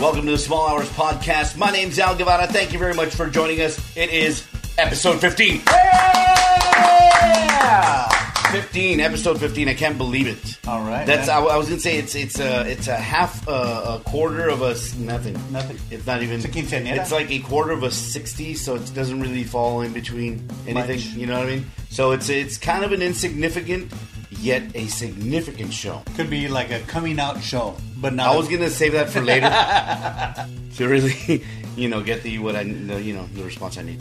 Welcome to the Small Hours Podcast. My name's Al Guevara. Thank you very much for joining us. It is episode 15. Yeah! 15, episode 15. I can't believe it. All right. That's. I, I was gonna say it's it's a it's a half uh, a quarter of a s- nothing. Nothing. It's not even. It's a quinceañera. It's like a quarter of a sixty, so it doesn't really fall in between anything. Much. You know what I mean? So it's it's kind of an insignificant yet a significant show. Could be like a coming out show, but not. I was gonna save that for later to really, you know, get the what I you know the response I need.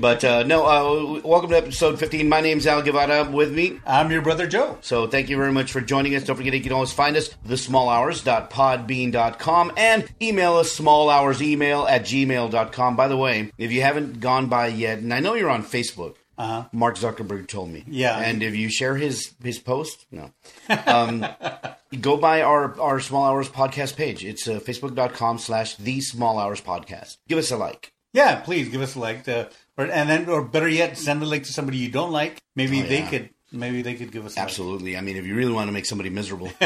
But uh, no, uh, welcome to episode fifteen. My name's Al Guevara. With me, I'm your brother Joe. so thank you very much for joining us. Don't forget you can always find us thesmallhours.podbean.com and email us smallhoursemail at gmail.com. By the way, if you haven't gone by yet, and I know you're on Facebook. Uh-huh. Mark Zuckerberg told me. Yeah. And if you share his his post, no. Um, go by our, our Small Hours podcast page. It's uh, facebook.com slash the Small Hours podcast. Give us a like. Yeah, please give us a like, to, or and then, or better yet, send a link to somebody you don't like. Maybe Oh, they yeah. could, maybe they could give us. Absolutely. I mean, if you really want to make somebody miserable,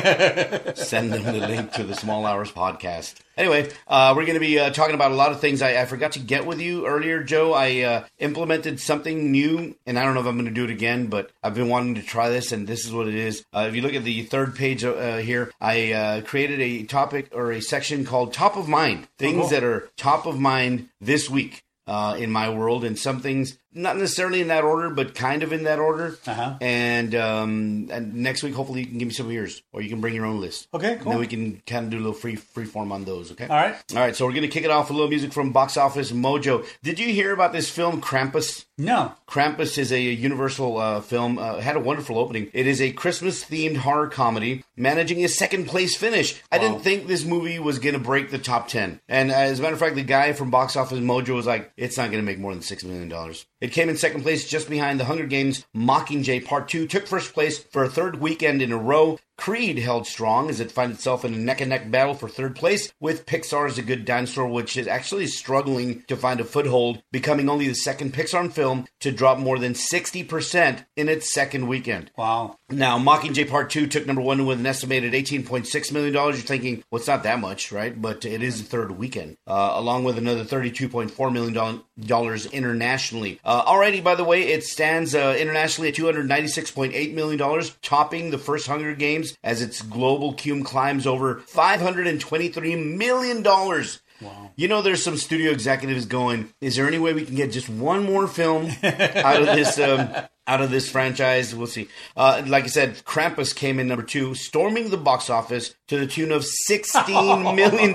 send them the link to the Small Hours podcast. Anyway, uh, we're going to be uh, talking about a lot of things. I, I forgot to get with you earlier, Joe. I uh, implemented something new, and I don't know if I'm going to do it again, but I've been wanting to try this, and this is what it is. Uh, if you look at the third page uh, here, I uh, created a topic or a section called Top of Mind things cool. that are top of mind this week. Uh, in my world, and some things not necessarily in that order, but kind of in that order. Uh-huh. And um, and next week, hopefully, you can give me some of yours, or you can bring your own list. Okay, And then we can kind of do a little free free form on those. Okay. All right. All right. So we're gonna kick it off with a little music from Box Office Mojo. Did you hear about this film Krampus? No. Krampus is a Universal uh, film. Uh, had a wonderful opening. It is a Christmas-themed horror comedy, managing a second-place finish. I didn't think this movie was going to break the top ten. And as a matter of fact, the guy from Box Office Mojo was like, "It's not going to make more than six million dollars." It came in second place, just behind The Hunger Games: Mockingjay Part Two. Took first place for a third weekend in a row. Creed held strong as it finds itself in a neck and neck battle for third place with Pixar's A Good Dinosaur, which is actually struggling to find a foothold, becoming only the second Pixar film to drop more than 60% in its second weekend. Wow. Now, Mockingjay Part 2 took number one with an estimated $18.6 million. You're thinking, well, it's not that much, right? But it is the third weekend, uh, along with another $32.4 million internationally. Uh, alrighty, by the way, it stands uh, internationally at $296.8 million, topping the first Hunger Games as its global cume climbs over $523 million. Wow. You know, there's some studio executives going, is there any way we can get just one more film out of this um, out of this franchise? We'll see. Uh, like I said, Krampus came in number two, storming the box office to the tune of $16 million.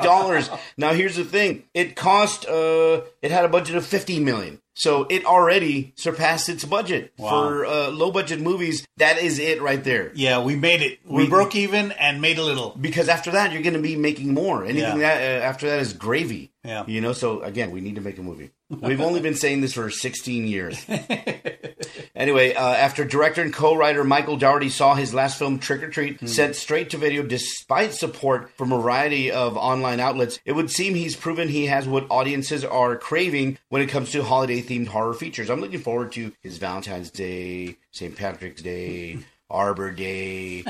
now, here's the thing. It cost, uh, it had a budget of 15 million. So it already surpassed its budget Wow. for uh, low budget movies. That is it right there. Yeah, we made it. We, We- broke even and made a little. Because after that, you're going to be making more. Anything Yeah. that uh, after that is gravy. Yeah. You know, so again, we need to make a movie. We've only been saying this for 16 years. anyway, uh, after director and co-writer Michael Dougherty saw his last film Trick or Treat sent straight to video despite support from a variety of online outlets, it would seem he's proven he has what audiences are craving when it comes to holiday-themed horror features. I'm looking forward to his Valentine's Day, St. Patrick's Day, Arbor Day,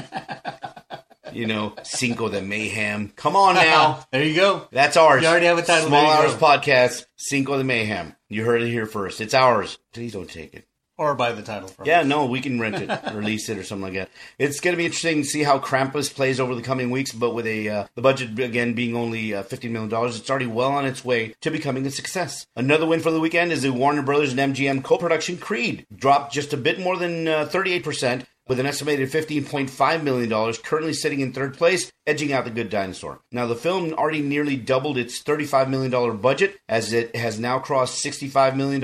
you know, Cinco de Mayhem. Come on now. There you go. That's ours. You already have a title. Small Hours go. Podcast, Cinco de Mayhem. You heard it here first. It's ours. Please don't take it. Or buy the title from Yeah, no, we can rent it, release it, or something like that. It's going to be interesting to see how Krampus plays over the coming weeks. But with a uh, the budget again being only uh, fifteen million dollars, it's already well on its way to becoming a success. Another win for the weekend is the Warner Brothers and MGM co-production Creed dropped just a bit more than uh, thirty-eight percent. With an estimated $15.5 million, currently sitting in third place, edging out The Good Dinosaur. Now, the film already nearly doubled its $35 million budget, as it has now crossed $65 million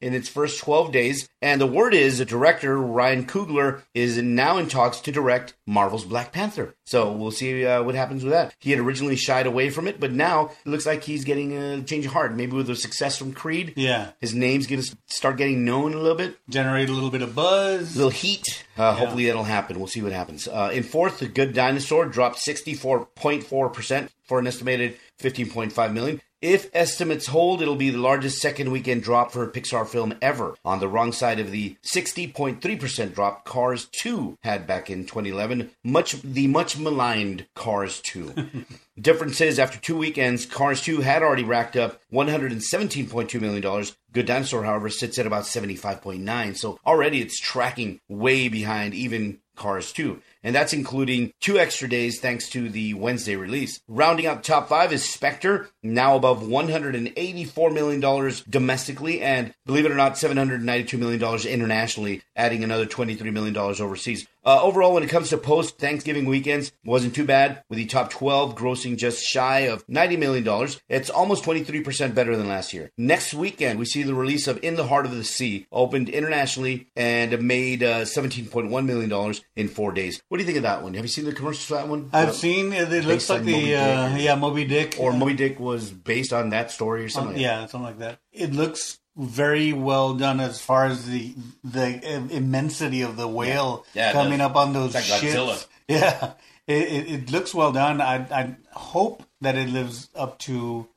in its first 12 days. And the word is the director, Ryan Coogler, is now in talks to direct Marvel's Black Panther. So we'll see uh, what happens with that. He had originally shied away from it, but now it looks like he's getting a change of heart. Maybe with the success from Creed, Yeah. his name's going to start getting known a little bit Generate a little bit of buzz. A little heat. Uh, Hopefully that'll happen. We'll see what happens. Uh, in fourth, The Good Dinosaur dropped 64.4% for an estimated 15.5 million. If estimates hold, it'll be the largest second weekend drop for a Pixar film ever, on the wrong side of the 60.3% drop Cars 2 had back in 2011, much the much maligned Cars 2. Difference is, after two weekends, Cars 2 had already racked up $117.2 million. Good Dinosaur, however, sits at about 75.9, so already it's tracking way behind even Cars 2 and that's including two extra days thanks to the Wednesday release. Rounding out the top five is Spectre, now above $184 million domestically, and believe it or not, $792 million internationally, adding another $23 million overseas. Uh, overall, when it comes to post Thanksgiving weekends, wasn't too bad, with the top 12 grossing just shy of $90 million. It's almost 23% better than last year. Next weekend, we see the release of In the Heart of the Sea, opened internationally and made uh, $17.1 million in four days. What do you think of that one? Have you seen the commercials for that one? I've Uh, seen it. It looks like the Moby uh, yeah Moby Dick or Moby Dick was based on that story or something. like that. yeah something like that. It looks very well done as far as the the immensity of the whale Yeah, it coming up on those like ships. Godzilla. Yeah, it, it, it looks well done. I I hope that it lives up to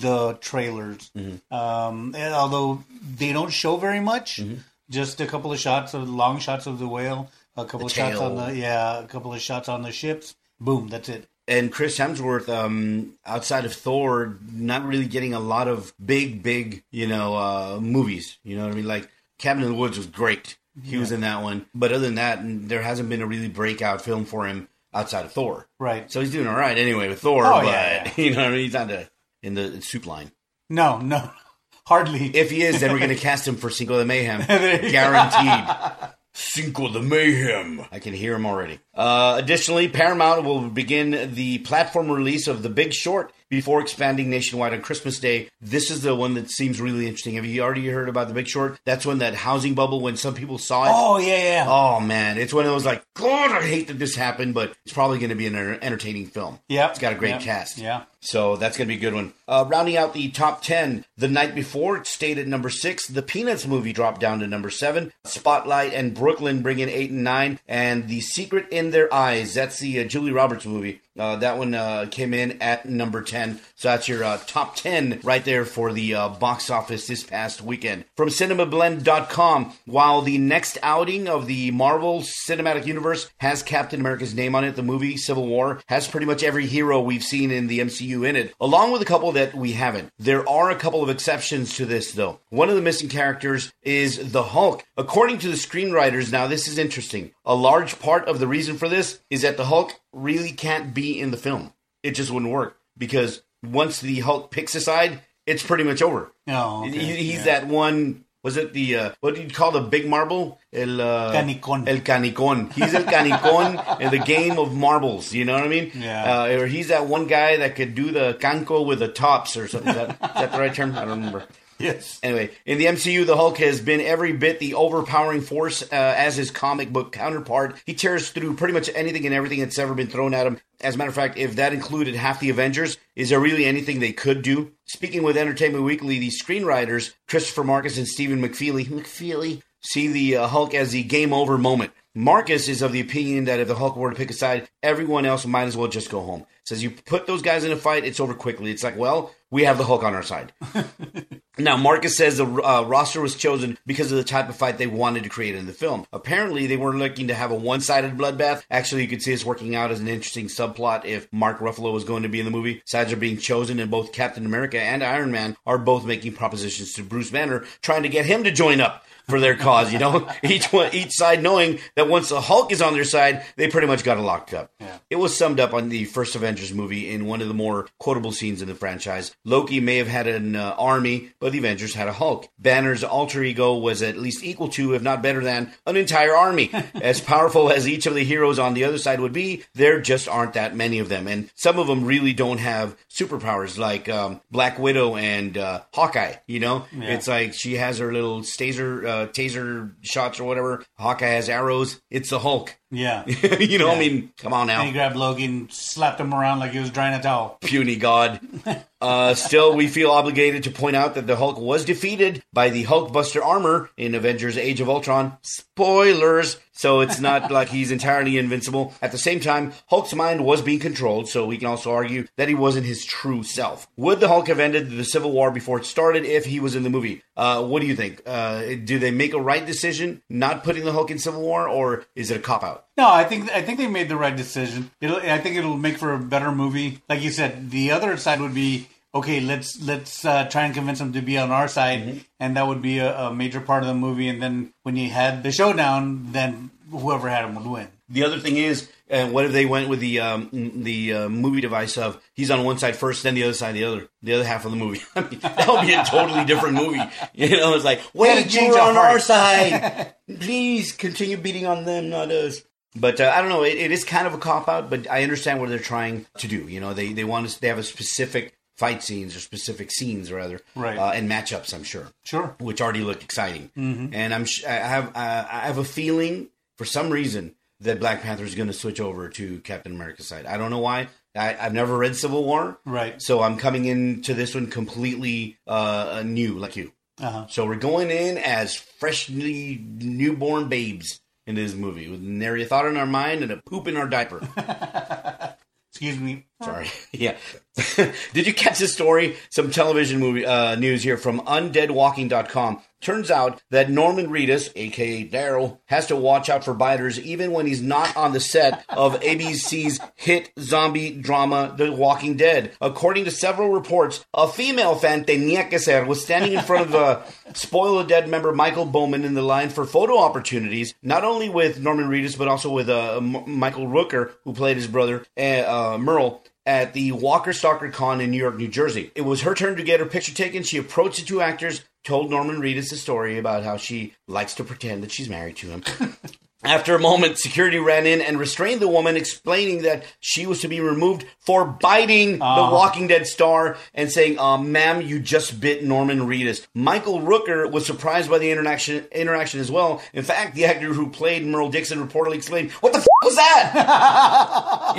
the trailers. Mm-hmm. Um, although they don't show very much, Mm-hmm. just a couple of shots of long shots of the whale, a couple The of shots on the yeah, a couple of shots on the ships. Boom, that's it. And Chris Hemsworth, um, outside of Thor, not really getting a lot of big, big, you know, uh, movies. You know what I mean? Like Cabin in the Woods was great. He was in that one, but other than that, there hasn't been a really breakout film for him outside of Thor. Right. So he's doing all right anyway with Thor. Oh, but yeah, yeah. you know, what I mean? he's not the, in the soup line. No, no, hardly. If he is, then we're going to cast him for Cinco de Mayhem, There you go. guaranteed. Cinco de Mayhem. I can hear him already. Uh, additionally, Paramount will begin the platform release of The Big Short before expanding nationwide on Christmas Day. This is the one that seems really interesting. Have you already heard about The Big Short? That's when that housing bubble, when some people saw it. oh yeah, yeah. Oh man, it's one of those like, God, I hate that this happened, but it's probably going to be an entertaining film. Yep. it's got a great Yep. cast. Yeah. So that's going to be a good one. Uh, rounding out the top 10, the night before it stayed at number six. The Peanuts movie dropped down to number seven. Spotlight and Brooklyn bring in eight and nine. And The Secret in Their Eyes, that's the uh, Julie Roberts movie. Uh, that one uh, came in at number 10. So that's your uh, top 10 right there for the uh, box office this past weekend. From cinemablend.com, while the next outing of the Marvel Cinematic Universe has Captain America's name on it, the movie Civil War has pretty much every hero we've seen in the MCU in it, along with a couple that we haven't. There are a couple of exceptions to this, though. One of the missing characters is the Hulk. According to the screenwriters, now this is interesting. A large part of the reason for this is that the Hulk really can't be in the film. It just wouldn't work because once the Hulk picks a side, it's pretty much over. Oh, okay. He- he's Yeah. that one. Was it the uh, what do you call the big marble? El uh, Canicón. El canicón. He's el canicón in the game of marbles. You know what I mean? Yeah. Uh, or he's that one guy that could do the canco with the tops or something. Is that, is that the right term? I don't remember. Yes. Anyway, in the MCU, the Hulk has been every bit the overpowering force uh, as his comic book counterpart. He tears through pretty much anything and everything that's ever been thrown at him. As a matter of fact, if that included half the Avengers, is there really anything they could do? Speaking with Entertainment Weekly, the screenwriters Christopher Markus and Stephen McFeely, McFeely see the uh, Hulk as the game over moment. Markus is of the opinion that if the Hulk were to pick a side, everyone else might as well just go home. Says you put those guys in a fight, it's over quickly. It's like, well, we have the Hulk on our side. Now, Markus says the uh, roster was chosen because of the type of fight they wanted to create in the film. Apparently, they weren't looking to have a one sided bloodbath. Actually, you could see this working out as an interesting subplot if Mark Ruffalo was going to be in the movie. Sides are being chosen, and both Captain America and Iron Man are both making propositions to Bruce Banner, trying to get him to join up for their cause. You know, each one, each side knowing that once the Hulk is on their side, they pretty much got it locked up. Yeah. It was summed up on the first Avengers movie in one of the more quotable scenes in the franchise. Loki may have had an uh, army, but the Avengers had a Hulk. Banner's alter ego was at least equal to, if not better than, an entire army. as powerful as each of the heroes on the other side would be, there just aren't that many of them, and some of them really don't have superpowers like um, Black Widow and uh, Hawkeye. You know, Yeah. it's like she has her little staser. uh, taser shots or whatever. Hawkeye has arrows. It's the Hulk. Yeah. you know, I mean, come on now And he grabbed Logan, slapped him around like he was drying a towel. puny god. Uh, still, we feel obligated to point out that the Hulk was defeated by the Hulkbuster armor in Avengers Age of Ultron. Spoilers! So it's not like he's entirely invincible. At the same time, Hulk's mind was being controlled, so we can also argue that he wasn't his true self. Would the Hulk have ended the Civil War before it started if he was in the movie? Uh, what do you think? Uh, do they make a right decision not putting the Hulk in Civil War, or is it a cop out? No, I think I think they made the right decision. It'll I think it'll make for a better movie. Like you said, the other side would be okay. Let's let's uh, try and convince them to be on our side, Mm-hmm. and that would be a, a major part of the movie. And then when you had the showdown, then whoever had him would win. The other thing is, uh, what if they went with the um, the uh, movie device of he's on one side first, then the other side the other, the other half of the movie? I mean, that would be a totally different movie. You know, it's like, wait, you're our on our side. Please continue beating on them, not us. But uh, I don't know. It, it is kind of a cop out, but I understand what they're trying to do. You know, they they want to they have a specific fight scenes or specific scenes rather, Right. Uh, and matchups. I'm sure Sure. which already look exciting. And I'm sh- I have uh, I have a feeling for some reason that Black Panther is going to switch over to Captain America's side. I don't know why. I, I've never read Civil War, Right. so I'm coming into this one completely uh, new, like you. Uh-huh. So we're going in as freshly newborn babes into this movie with nary a thought in our mind and a poop in our diaper. Excuse me. Sorry. yeah. Did you catch this story? Some television movie uh, news here from UndeadWalking.com. Turns out that Norman Reedus, aka Daryl, has to watch out for biters even when he's not on the set of ABC's hit zombie drama The Walking Dead. According to several reports, a female fan, Tenía que ser, was standing in front of uh, Spoil Dead member Michael Bowman in the line for photo opportunities, not only with Norman Reedus, but also with uh, M- Michael Rooker, who played his brother, uh, Merle at the Walker Stalker Con in New York, New Jersey. It was her turn to get her picture taken. She approached the two actors, told Norman Reedus a story about how she likes to pretend that she's married to him. After a moment, security ran in and restrained the woman, explaining that she was to be removed for biting the Walking Dead star and saying, uh, "Ma'am, you just bit Norman Reedus." Michael Rooker was surprised by the interaction interaction as well. In fact, the actor who played Merle Dixon reportedly exclaimed, "What the f- was that?"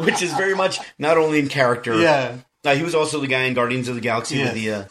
Which is very much not only in character. Yeah. Uh, he was also the guy in Guardians of the Galaxy Yes. with the.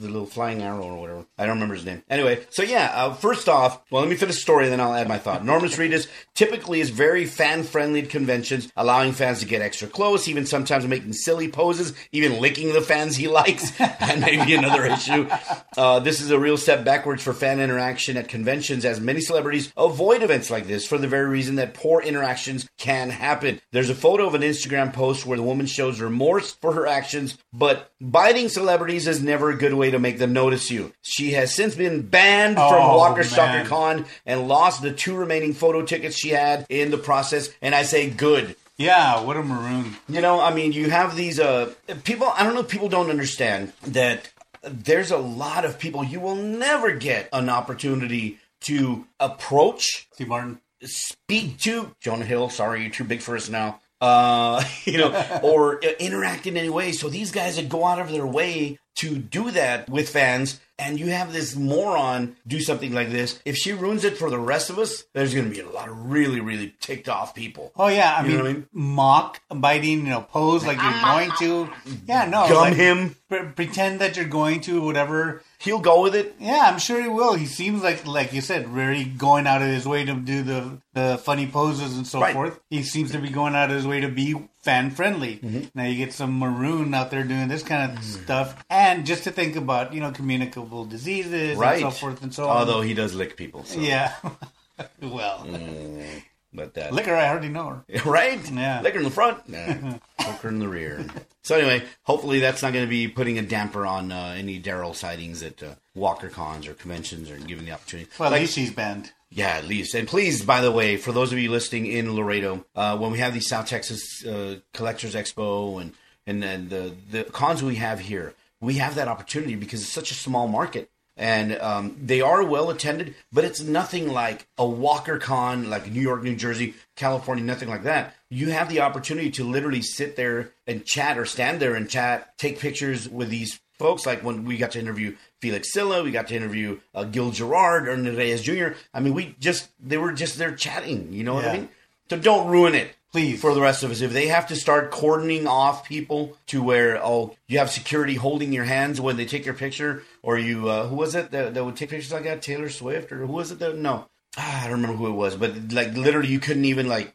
The little flying arrow or whatever. I don't remember his name. Anyway, so yeah, uh, first off, well, let me finish the story and then I'll add my thought. Norman Reedus typically is very fan friendly at conventions, allowing fans to get extra close, even sometimes making silly poses, even licking the fans he likes. and maybe another issue. Uh, this is a real step backwards for fan interaction at conventions, as many celebrities avoid events like this for the very reason that poor interactions can happen. There's a photo of an Instagram post where the woman shows remorse for her actions, but biting celebrities is never a good way to make them notice you. She has since been banned from Oh, Walker Stalker. Con and lost the two remaining photo tickets she had in the process, and I say good. Yeah, what a maroon. You know, I mean, you have these uh people. I don't know. if People don't understand that there's a lot of people you will never get an opportunity to approach, Steve Martin. speak to. Jonah Hill, sorry, you're too big for us now. Uh, you know, or uh, interact in any way. So these guys that go out of their way to do that with fans, and you have this moron do something like this. If she ruins it for the rest of us, there's going to be a lot of really, really ticked off people. Oh yeah, I You mean, know what I mean? mock biting, you know, pose like you're going to. Yeah, no, Gum like, him. pre- pretend that you're going to whatever. He'll go with it. Yeah, I'm sure he will. He seems like, like you said, really going out of his way to do the the funny poses and so Right. forth. He seems to be going out of his way to be fan friendly. Mm-hmm. Now you get some maroon out there doing this kind of stuff, and just to think about, you know, communicable diseases Right. and so forth and so on. Although he does lick people. So. yeah, well, Mm. But that. liquor, I already know her. right? Yeah. Liquor in the front, nah. liquor in the rear. So anyway, hopefully that's not going to be putting a damper on uh, any Daryl sightings at uh, Walker cons or conventions or giving the opportunity. Well, at Like- least she's banned. yeah, at least. And please, by the way, for those of you listening in Laredo, uh, when we have the South Texas uh, Collectors Expo and and then the the cons we have here, we have that opportunity because it's such a small market. And um, they are well attended, but it's nothing like a Walker Con, like New York, New Jersey, California, nothing like that. You have the opportunity to literally sit there and chat or stand there and chat, take pictures with these folks. Like when we got to interview Felix Silla, we got to interview uh, Gil Gerard or Reyes Jr. I mean, we just, they were just there chatting, you know what I mean? So don't ruin it. Please. for the rest of us. If they have to start cordoning off people to where oh you have security holding your hands when they take your picture, or you uh, who was it that, that would take pictures like that? Taylor Swift or who was it that no. Ah, I don't remember who it was, but like literally, you couldn't even like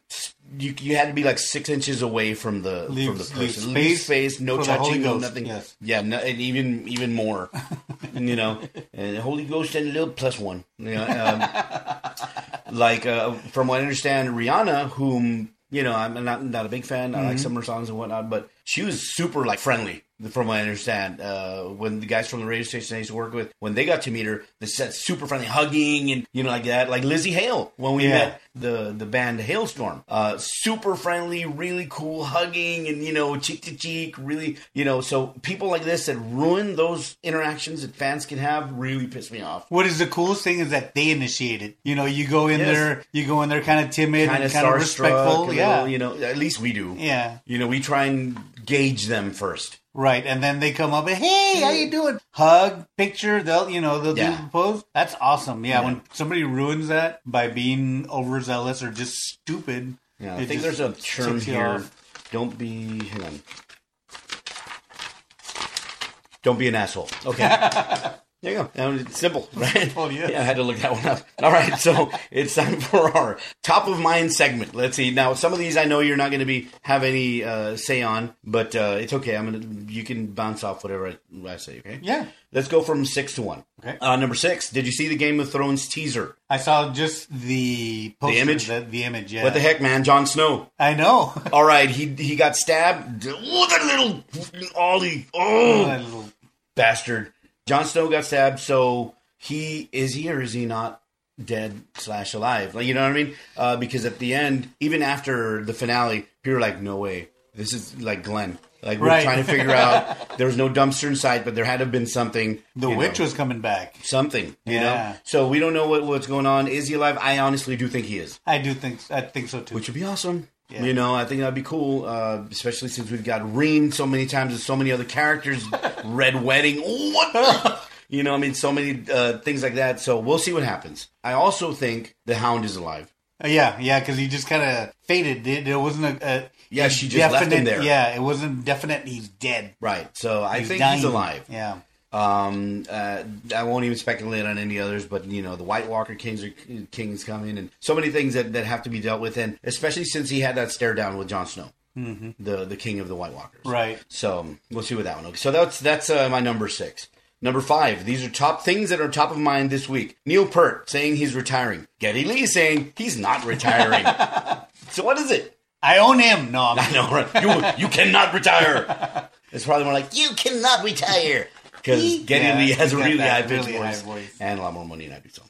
you. You had to be like six inches away from the Leave- from the leave person. space Leave space, no touching, no nothing. yes. Yeah, no, and even even more, you know, and Holy Ghost and a little plus one. You know, um, like uh, from what I understand, Rihanna, whom you know, I'm not not a big fan. I like some of her songs and whatnot, but she was super like friendly. From what I understand, uh, when the guys from the radio station I used to work with, when they got to meet her, they said super friendly, hugging and you know like that, like Lzzy Hale when we Yeah. met the the band Halestorm. Uh, super friendly, really cool, hugging and you know cheek to cheek, really you know. So people like this that ruin those interactions that fans can have really piss me off. What is the coolest thing is that they initiate it. You know, you go in Yes. there, you go in there kind of timid Kind of kind of starstruck, respectful. Yeah, little, you know. At least we do. yeah, You know, we try and gauge them first. Right. And then they come up and hey, how you doing? Hug, picture. They'll you know they'll Yeah. do the pose. That's awesome. Yeah, when somebody ruins that by being overzealous or just stupid. Yeah, I think there's a term here. Don't be. Hang on. Don't be an asshole. Okay. There you go. Um, It's simple, right? Simple, yes. Yeah, I had to look that one up. All right, so it's time for our top of mind segment. Let's see. Now, some of these I know you're not going to be have any uh, say on, but uh, it's okay. I'm gonna. You can bounce off whatever I, I say. Okay. Yeah. Let's go from six to one. Okay. Uh, number six. Did you see the Game of Thrones teaser? I saw just the poster, image? the, the image. Yeah, What the heck, man? Jon Snow. I know. All right, he he got stabbed. Oh, that little Ollie. Oh, that little bastard. Jon Snow got stabbed. So he is he or is he not dead slash alive? Like you know what I mean? Uh, because at the end, even after the finale, people were like, "No way, this is like Glenn." Like we're Right. trying to figure out. There was no dumpster in sight, but there had to have been something. the witch know, was coming back. something. You Yeah. know. So we don't know what, what's going on. Is he alive? I honestly do think he is. I do think I think so too. Which would be awesome. Yeah. You know, I think that'd be cool, uh, especially since we've got Reem so many times and so many other characters. Red Wedding, what? you know, I mean, so many uh, things like that. So we'll see what happens. I also think the Hound is alive. Uh, yeah, yeah, because he just kind of faded. It, there wasn't a, a Yeah, she just left him there. Yeah, it wasn't definite. He's dead. Right. So I He's think dying. he's alive. Yeah, Um, uh, I won't even speculate on any others, but you know, the White Walker Kings are Kings coming, and so many things that, that have to be dealt with, and especially since he had that stare down with Jon Snow, mm-hmm. the the King of the White Walkers. right. So we'll see with that one. Okay, so that's that's uh, my number six. Number five. These are top things that are top of mind this week. Neil Peart saying he's retiring. Geddy Lee saying he's not retiring. so what is it? I own him. No, I'm, I know, right? You you cannot retire. It's probably more like you cannot retire because Geddy Yeah, Lee has a really high pitched really voice, voice. and a lot more money than I do. So.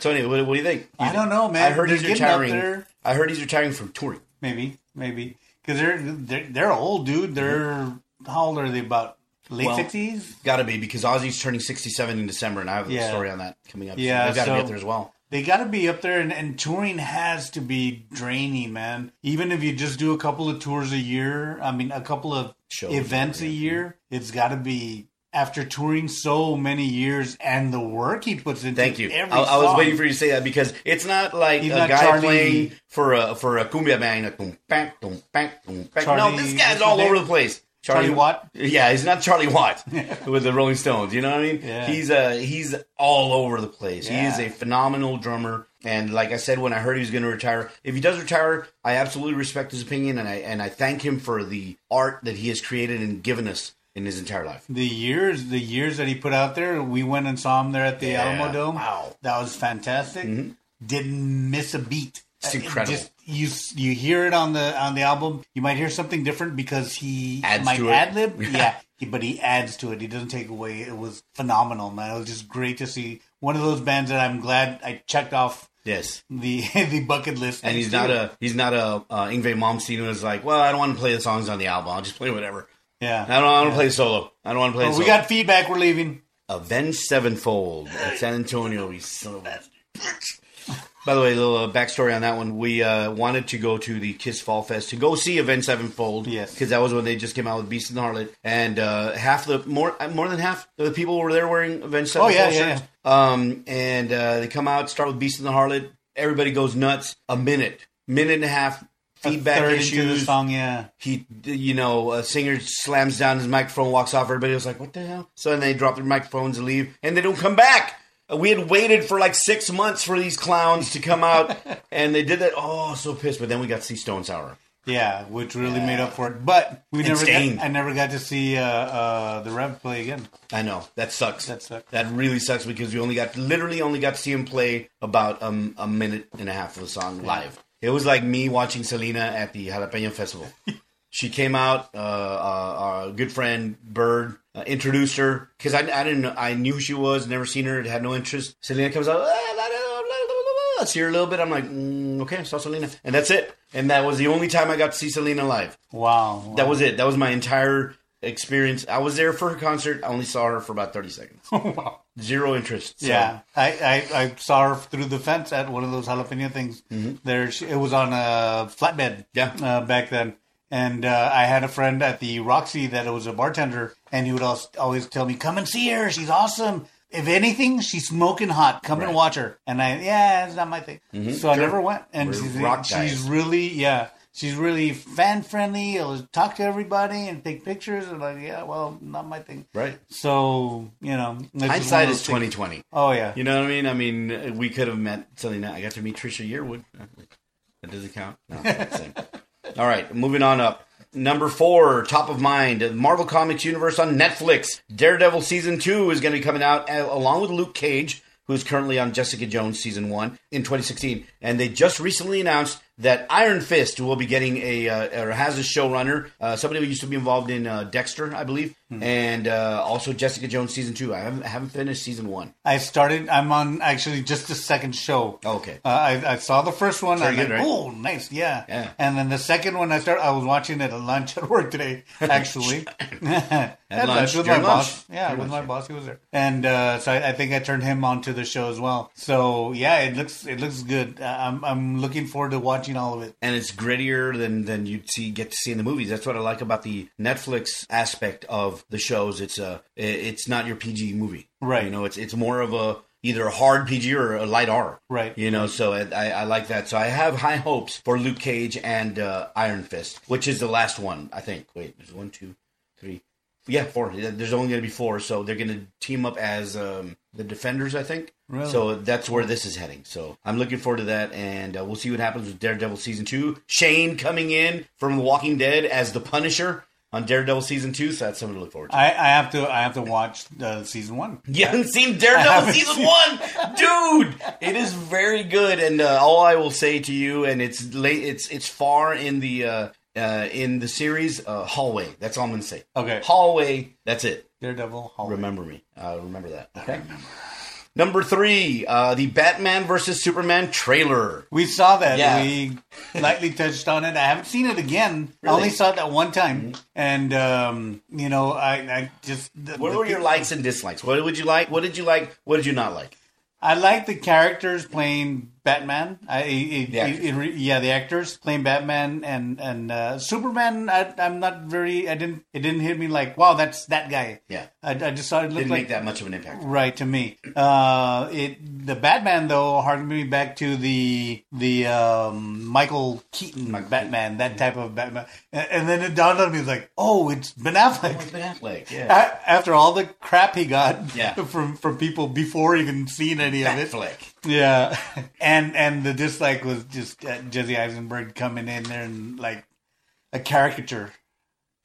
So anyway, what, what do you think? I don't know, man. I heard he's, He's retiring. I heard he's retiring from touring. maybe, maybe because they're, they're they're old, dude. They're how old are they? About late Well, sixties. Got to be because Ozzy's turning 67 in December, and I have a story on that coming up. Yeah, so they've got to so- be up there as well. They got to be up there, and, and touring has to be draining, man. Even if you just do a couple of tours a year, I mean, a couple of Shows, events a year, it's got to be after touring so many years and the work he puts into Thank you. every I, I was waiting for you to say that because it's not like He's a not guy Charlie- playing for a for a cumbia band. Like. No, this guy's all over the place. Charlie Watt? Yeah, he's not Charlie Watt with the Rolling Stones. You know what I mean? Yeah. He's uh he's all over the place. He is a phenomenal drummer. And like I said, when I heard he was going to retire, if he does retire, I absolutely respect his opinion, and I and I thank him for the art that he has created and given us in his entire life. the years, the years that he put out there, we went and saw him there at the Yeah. Alamo Dome. Wow. Mm-hmm. that was fantastic. Didn't miss a beat. It's Uh, incredible. Just, you you hear it on the on the album. You might hear something different because he Adds might ad lib. Yeah, but he adds to it. He doesn't take away. It was phenomenal, man. It was just great to see one of those bands that I'm glad I checked off Yes. the the bucket list. And he's not a he's not a uh, Yngwie Malmsteen who is like, well, I don't want to play the songs on the album. I'll just play whatever. yeah. I don't want to play solo. I don't want to play. Solo. we got feedback. We're leaving. Avenged Sevenfold at San Antonio. We son of a. By the way, a little uh, backstory on that one. We uh, wanted to go to the Kiss Fall Fest to go see Avenged Sevenfold. Yes. because that was when they just came out with Beast and the Harlot, and uh, half the more uh, more than half of the people were there wearing Avenged Oh, Sevenfold yeah, yeah. Um, and uh, they come out, start with Beast and the Harlot. Everybody goes nuts. A minute, minute and a half. feedback Third issues. the song, yeah. he, you know, a singer slams down his microphone, walks off. Everybody was like, "What the hell?" So then they drop their microphones and leave, and they don't come back. Uh, We had waited for like six months for these clowns to come out, and they did that. Oh, so pissed! But then we got to see Stone Sour. Yeah, which really made up for it. But we And never got, I never got to see uh, uh, the Rev play again. I know that sucks. That sucks. That really sucks because we only got literally only got to see him play about um, a minute and a half of the song live. It was like me watching Selena at the Jalapeno Festival. she came out. Uh, uh, our good friend Bird uh, introduced her because I, I didn't I knew who she was, never seen her, had no interest. Selena comes out. "Ah, la, la, la, la, la, la." I see her a little bit. I'm like, mm, okay, I saw Selena, and that's it. And that was the only time I got to see Selena live. Wow. That was it. That was my entire experience. I was there for her concert. I only saw her for about 30 seconds. wow. Zero interest. So, Yeah, I, I, I saw her through the fence at one of those jalapeno things. There, she, it was on a flatbed. Yeah. uh, back then, and uh, I had a friend at the Roxy that was a bartender, and he would always, tell me, "Come and see her. She's awesome. If anything, she's smoking hot. Come Right. and watch her." And I, yeah, it's not my thing. So I never went. And We're she's, she's really, yeah. She's really fan friendly. I'll talk to everybody and take pictures. And like, yeah, well, not my thing. Right. So you know, it's just one Hindsight is 2020. Oh yeah, You know what I mean? I mean, we could have met Selena. I got to meet Trisha Yearwood. That doesn't count. No, All right, moving on up. Number four, top of mind, Marvel Comics universe on Netflix. Daredevil season two is going to be coming out uh, along with Luke Cage, who's currently on Jessica Jones season one in 2016. And they just recently announced that Iron Fist will be getting a uh, or has a showrunner, uh, somebody who used to be involved in uh, Dexter, I believe, and uh, also Jessica Jones season two. I haven't, haven't finished season one. I started. I'm on actually just the second show. Oh, okay. Uh, I, I saw the first one. Very I'm good, like, right? Oh, nice, yeah. Yeah. And then the second one, I start. I was watching it at lunch at work today. Actually, at, lunch, with my during boss. Yeah, During with lunch, my boss, he was there, and uh, so I, I think I turned him onto the show as well. So yeah, it looks it looks good. I'm I'm looking forward to watching all of it. and it's grittier than than you'd see get to see in the movies. That's what I like about the Netflix aspect of the shows. It's a it's not your PG movie, Right. You know, it's it's more of a either a hard PG or a light R, Right. You know, so I, I I like that. So I have high hopes for Luke Cage and uh, Iron Fist, which is the last one, I think. Wait, there's one, two, three. Yeah, four. There's only going to be four, so they're going to team up as um, the Defenders, I think. Really? So that's where this is heading. So I'm looking forward to that, and uh, we'll see what happens with Daredevil season two. Shane coming in from The Walking Dead as the Punisher on Daredevil season two, so that's something to look forward to. I, I have to I have to watch uh, season one. You haven't seen Daredevil haven't season seen- one, dude. It is very good, and uh, all I will say to you, and it's late, it's it's far in the uh, uh, in the series uh, hallway. That's all I'm gonna say. Okay. hallway. That's it. Daredevil. Hallway. Remember me. Uh, remember that. Okay. Number three, uh, the Batman versus Superman trailer. We saw that. Yeah. We lightly touched on it. I haven't seen it again. I only saw it that one time, and um, you know, I, I just the, What the were your likes and dislikes? What would you like? What did you like? What did you not like? I like the characters playing Batman. I, The it re- yeah, the actors playing Batman and and uh, Superman. I, I'm not very. I didn't. It didn't hit me like, wow, that's that guy. Yeah. I, I just saw it Didn't like make that much of an impact. Right to me. Uh, it the Batman though harkened me back to the the um, Michael Keaton Batman, that type of Batman, and, and then it dawned on me like, oh, it's Ben Affleck. It's Ben Affleck, yeah. A- After all the crap he got Yeah. from from people before even seeing any of it. Yeah, and and the dislike was just uh, Jesse Eisenberg coming in there and like a caricature.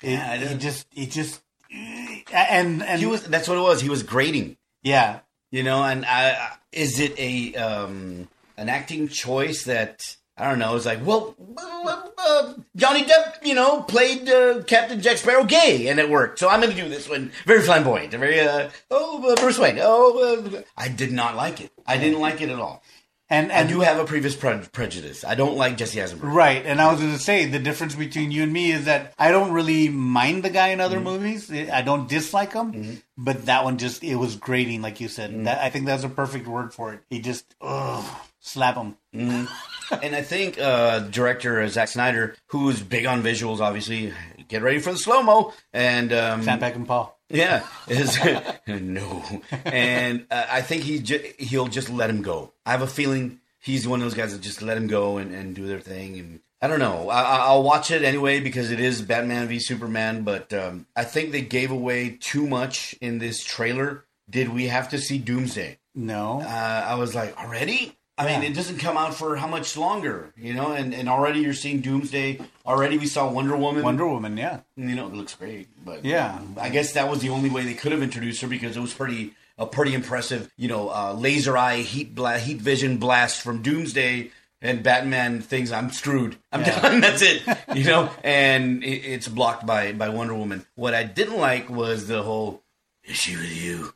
It, Yeah, I it just it just and and He was. That's what it was. He was grading. yeah You know, and I, I- is it a um, an acting choice that I don't know? It's like, well, uh, uh, Johnny Depp, you know, played uh, Captain Jack Sparrow gay, and it worked. So I'm going to do this one very flamboyant, very uh, oh uh, Bruce Wayne. Oh, uh, I did not like it. I didn't like it at all. and I and do have a previous pre- prejudice. I don't like Jesse Eisenberg. Right, and I was going to say the difference between you and me is that I don't really mind the guy in Mm-hmm. other movies. I don't dislike him, but that one just it was grating, like you said. Mm-hmm. That, I think that's a perfect word for it. He just ugh, slap him. and I think uh, director uh, Zack Snyder, who's big on visuals, obviously, get ready for the slow mo. And um, and Paul. Yeah, is no, and uh, I think he ju- he'll just let him go. I have a feeling he's one of those guys that just let him go and, and do their thing. And I don't know. I, I- I'll watch it anyway because it is Batman v Superman. But um, I think they gave away too much in this trailer. Did we have to see Doomsday? No. Uh, I was like, already? I mean, Yeah. it doesn't come out for how much longer, you know? And, and already you're seeing Doomsday. Already we saw Wonder Woman. Wonder Woman, yeah. you know, it looks great. But Yeah. I guess that was the only way they could have introduced her because it was pretty a pretty impressive, you know, uh, laser eye heat bla- heat vision blast from Doomsday and Batman things. I'm screwed. I'm Yeah. done. That's it. You know, and it, it's blocked by by Wonder Woman. What I didn't like was the whole "Is she with you?"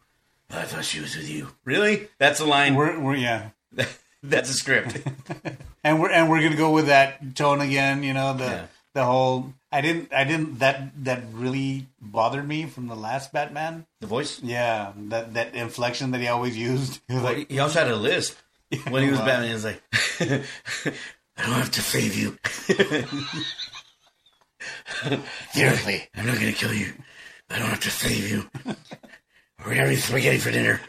I thought she was with you. Really? That's a line. We're, we're yeah. That's a script. and we're and we're gonna go with that tone again. You know the Yeah. the whole. I didn't. I didn't. That that really bothered me from the last Batman. the voice. Yeah, that that inflection that he always used. He was like, He also had a lisp when he was Wow. Batman. He was like, "I don't have to save you." Seriously, I'm not gonna kill you. I don't have to save you. We're having spaghetti for dinner.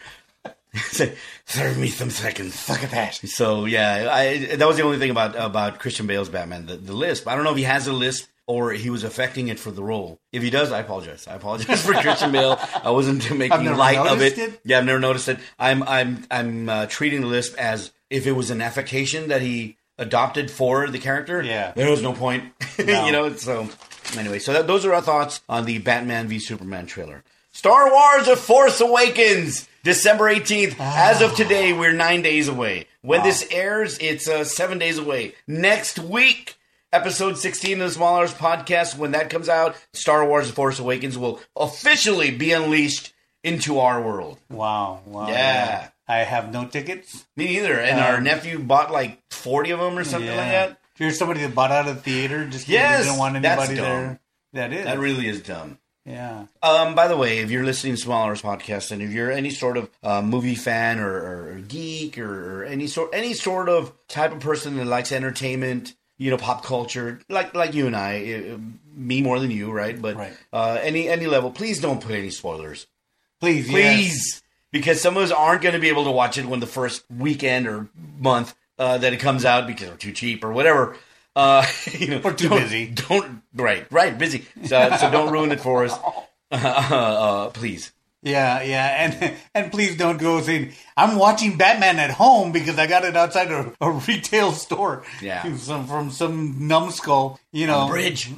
Say, Serve me some seconds. "Look at that." So yeah, I, that was the only thing about about Christian Bale's Batman, the, the lisp. I don't know if he has a lisp or he was affecting it for the role. If he does, I apologize. I apologize for Christian Bale. I wasn't making light of it. it. Yeah, I've never noticed it. I'm I'm I'm uh, treating the lisp as if it was an affectation that he adopted for the character. Yeah. there was no point. No. you know. So anyway, so that, those are our thoughts on the Batman v Superman trailer. Star Wars: The Force Awakens, December eighteenth. As of today, we're nine days away. When this airs, it's uh, seven days away. Next week. Episode 16 of the Small Hours podcast, when that comes out, Star Wars The Force Awakens will officially be unleashed into our world. Wow. Wow. Yeah. I have no tickets. Me neither. And our nephew bought like 40 of them or something like that. If you're somebody that bought out of the theater just because Yes, you didn't want anybody there. That is. That really is dumb. Yeah. Um, by the way, if you're listening to Small Hours podcast, and if you're any sort of uh, movie fan or, or geek or, or any sort any sort of type of person that likes entertainment, you know, pop culture, like like you and I, uh, me more than you, right? But Right. Uh, any any level, please don't put any spoilers, Please. please, because some of us aren't going to be able to watch it when the first weekend or month uh, that it comes out because we're too cheap or whatever. Uh, you know, Or too busy. Don't right, right, busy. So, so don't ruin it for us, uh, uh, please. Yeah, yeah, and and please don't go saying I'm watching Batman at home because I got it outside a, a retail store. Yeah. some, from some numbskull, you know. Bridge.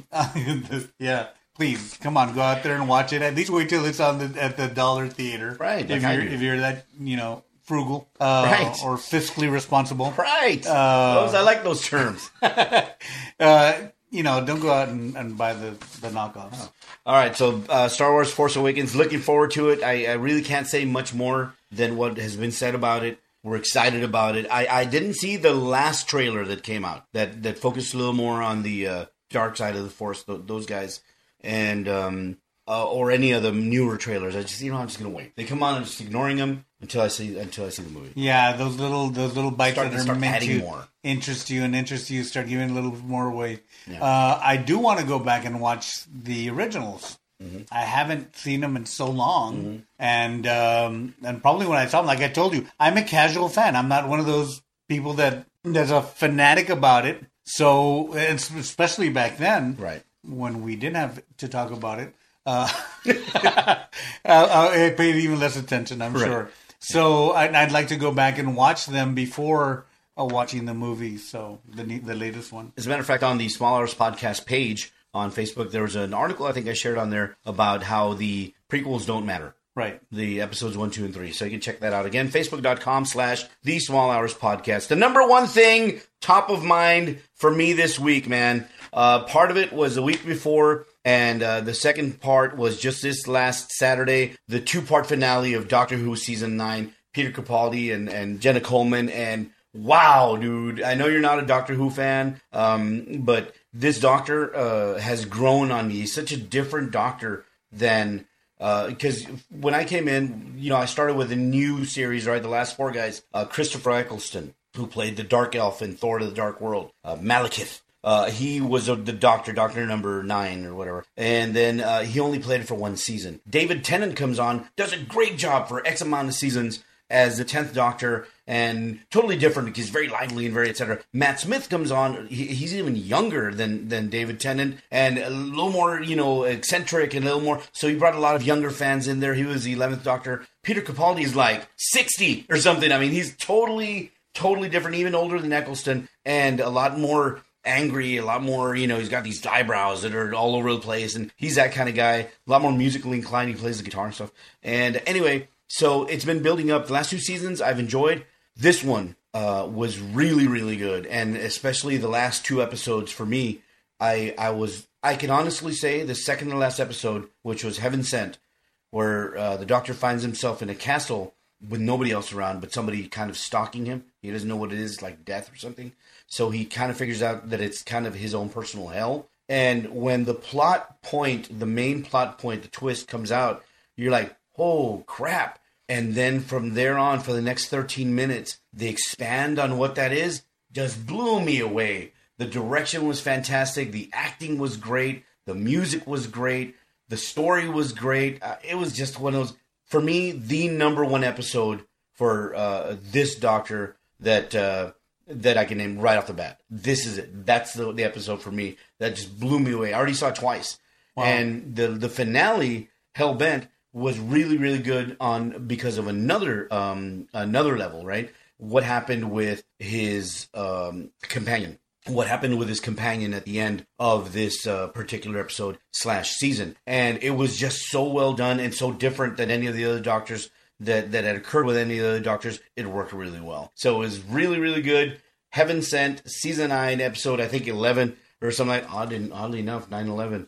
yeah, please come on, go out there and watch it. At least wait till it's on the at the dollar theater, Right, If like you're if you're that you know frugal, uh, Right. or fiscally responsible, Right. Uh, those, I like those terms. uh, you know, don't go out and, and buy the the knockoffs. All right, so uh, Star Wars: Force Awakens. Looking forward to it. I, I really can't say much more than what has been said about it. We're excited about it. I, I didn't see the last trailer that came out that that focused a little more on the uh, dark side of the Force. Th- those guys and um, uh, or any of the newer trailers. I just you know I'm just gonna wait. They come on, I'm just ignoring them until I see until I see the movie. Yeah, those little those little bites Start- that are meant to more. interest you and interest you start giving a little more away. Uh, I do want to go back and watch the originals. Mm-hmm. I haven't seen them in so long, and um, and probably when I saw them, like I told you, I'm a casual fan. I'm not one of those people that that's a fanatic about it. So, and especially back then, Right. when we didn't have to talk about it, uh, I, I paid even less attention. I'm Right. sure. So I'd, I'd like to go back and watch them before uh, watching the movie. So the the latest one. As a matter of fact, on the Small Hours podcast page on Facebook, there was an article I think I shared on there about how the prequels don't matter. Right. the episodes one, two, and three. So you can check that out again. Facebook.com slash the small hours podcast. The number one thing top of mind for me this week, man. Uh, part of it was the week before, and uh, the second part was just this last Saturday, the two part finale of Doctor Who season nine. Peter Capaldi and, and Jenna Coleman and wow, dude! I know you're not a Doctor Who fan, um, but this Doctor uh, has grown on me. He's such a different Doctor than because when I came in, you know, I started with a new series, right? The last four guys, uh, Christopher Eccleston, who played the Dark Elf in Thor: to the Dark World, uh, Malekith. Uh, he was a, the Doctor, Doctor Number Nine or whatever, and then uh, he only played it for one season. David Tennant comes on, does a great job for X amount of seasons as the tenth Doctor, and totally different because he's very lively and very etc. Matt Smith comes on; he, he's even younger than than David Tennant and a little more, you know, eccentric and a little more. So he brought a lot of younger fans in there. He was the eleventh Doctor. Peter Capaldi is like sixty or something. I mean, he's totally totally different, even older than Eccleston, and a lot more angry, a lot more, you know, he's got these eyebrows that are all over the place, and he's that kind of guy. A lot more musically inclined. He plays the guitar and stuff. And anyway, so it's been building up. The last two seasons I've enjoyed. This one uh, was really, really good, and especially the last two episodes for me. I I was I can honestly say the second to last episode, which was Heaven Sent, where uh, the Doctor finds himself in a castle with nobody else around, but somebody kind of stalking him. He doesn't know what it is, like death or something. So he kind of figures out that it's kind of his own personal hell. And when the plot point, the main plot point, the twist comes out, you're like, oh crap. And then from there on, for the next 13 minutes, they expand on what that is. Just blew me away. The direction was fantastic. The acting was great. The music was great. The story was great. Uh, it was just one of those, for me, the number one episode for uh, this Doctor that uh, that I can name right off the bat. This is it. That's the, the episode for me that just blew me away. I already saw it twice, wow. and the the finale, Hell Bent, was really really good on because of another um another level. Right, what happened with his um companion? What happened with his companion at the end of this uh, particular episode slash season? And it was just so well done and so different than any of the other doctors that that had occurred with any of the other doctors, it worked really well. So it was really, really good. Heaven Sent, season nine, episode I think eleven or something like odd and, oddly enough, 9-11.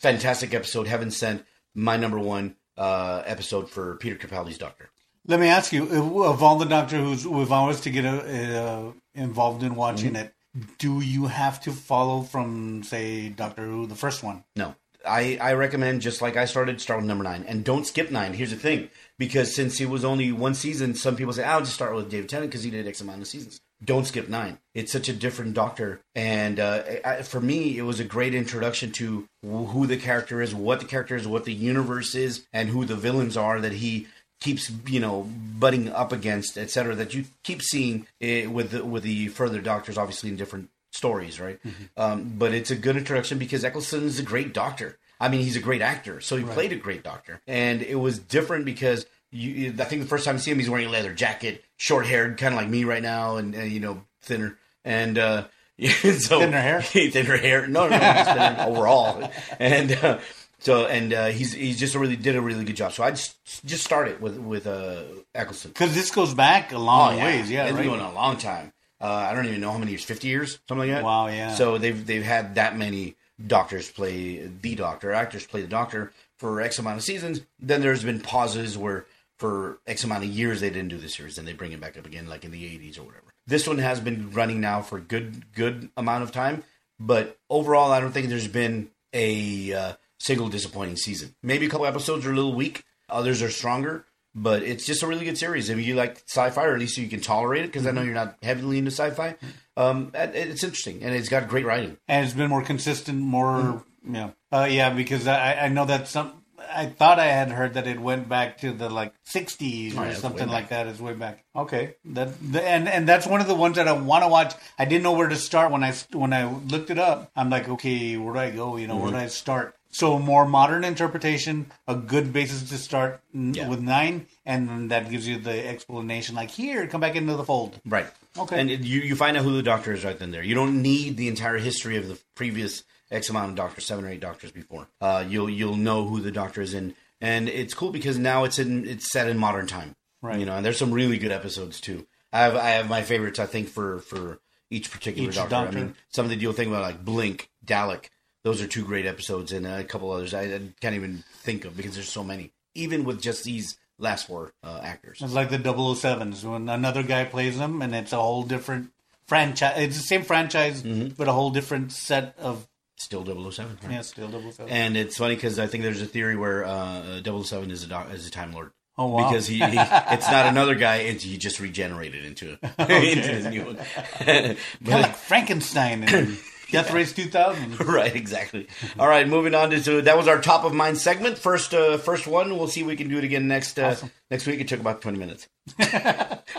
Fantastic episode, Heaven Sent, my number one uh, episode for Peter Capaldi's Doctor. Let me ask you, of all the Doctor Who's if I was to get uh, involved in watching mm-hmm. it, do you have to follow from say Doctor Who, the first one? No. I, I recommend just like I started, start with number nine, and don't skip nine. Here's the thing: because since it was only one season, some people say, "I'll just start with David Tennant because he did X amount of seasons." Don't skip nine. It's such a different Doctor, and uh, I, for me, it was a great introduction to who the character is, what the character is, what the universe is, and who the villains are that he keeps you know butting up against, etc. That you keep seeing with the, with the further Doctors, obviously in different stories, right? Mm-hmm. Um, but it's a good introduction because Eccleston is a great doctor. I mean, he's a great actor, so he right. played a great doctor, and it was different because you, I think the first time you see him, he's wearing a leather jacket, short haired, kind of like me right now, and, and you know, thinner, and uh, so thinner hair, thinner hair. No, no, just thinner overall, and. Uh, so and uh, he's he's just really did a really good job. So I just just started with with uh, Eccleston because this goes back a long oh, yeah. ways. Yeah, it's right. been going a long time. Uh, I don't even know how many years, fifty years, something like that. Wow, yeah. So they've they've had that many doctors play the doctor, actors play the doctor for X amount of seasons. Then there's been pauses where for X amount of years they didn't do the series, and they bring it back up again, like in the '80s or whatever. This one has been running now for good good amount of time, but overall, I don't think there's been a uh, single disappointing season. Maybe a couple episodes are a little weak, others are stronger but it's just a really good series. If you like sci-fi, or at least you can tolerate it, because mm-hmm. I know mm-hmm. you're not heavily into sci-fi. Um, it's interesting, and it's got great writing, and it's been more consistent, more mm-hmm. yeah, uh, yeah. Because I, I know that some. I thought I had heard that it went back to the like '60s or something like that. It's way back. Okay, that the, and and that's one of the ones that I want to watch. I didn't know where to start when I when I looked it up. I'm like, okay, where do I go? You know, mm-hmm. where do I start? So more modern interpretation, a good basis to start yeah. with nine, and that gives you the explanation. Like here, come back into the fold. Right. Okay. And you you find out who the doctor is right then there. You don't need the entire history of the previous X amount of doctors, seven or eight doctors before. Uh, you'll you'll know who the doctor is in, and it's cool because now it's in it's set in modern time. Right. You know, and there's some really good episodes too. I have I have my favorites. I think for for each particular each doctor. doctor. I mean, some of the deal thing about like Blink, Dalek those are two great episodes, and a couple others I, I can't even think of because there's so many. Even with just these last four uh, actors, it's like the 007s when another guy plays them, and it's a whole different franchise. It's the same franchise, mm-hmm. but a whole different set of Still 007. Right? Yeah, still 007. And it's funny because I think there's a theory where uh, 007 is a, do- is a Time Lord. Oh, wow. Because he, he it's not another guy, it's, he just regenerated into, into his new one. kind of like Frankenstein. And- Death Race 2000. right, exactly. All right, moving on to so that was our top of mind segment. First, uh, first one. We'll see if we can do it again next uh, awesome. next week. It took about 20 minutes.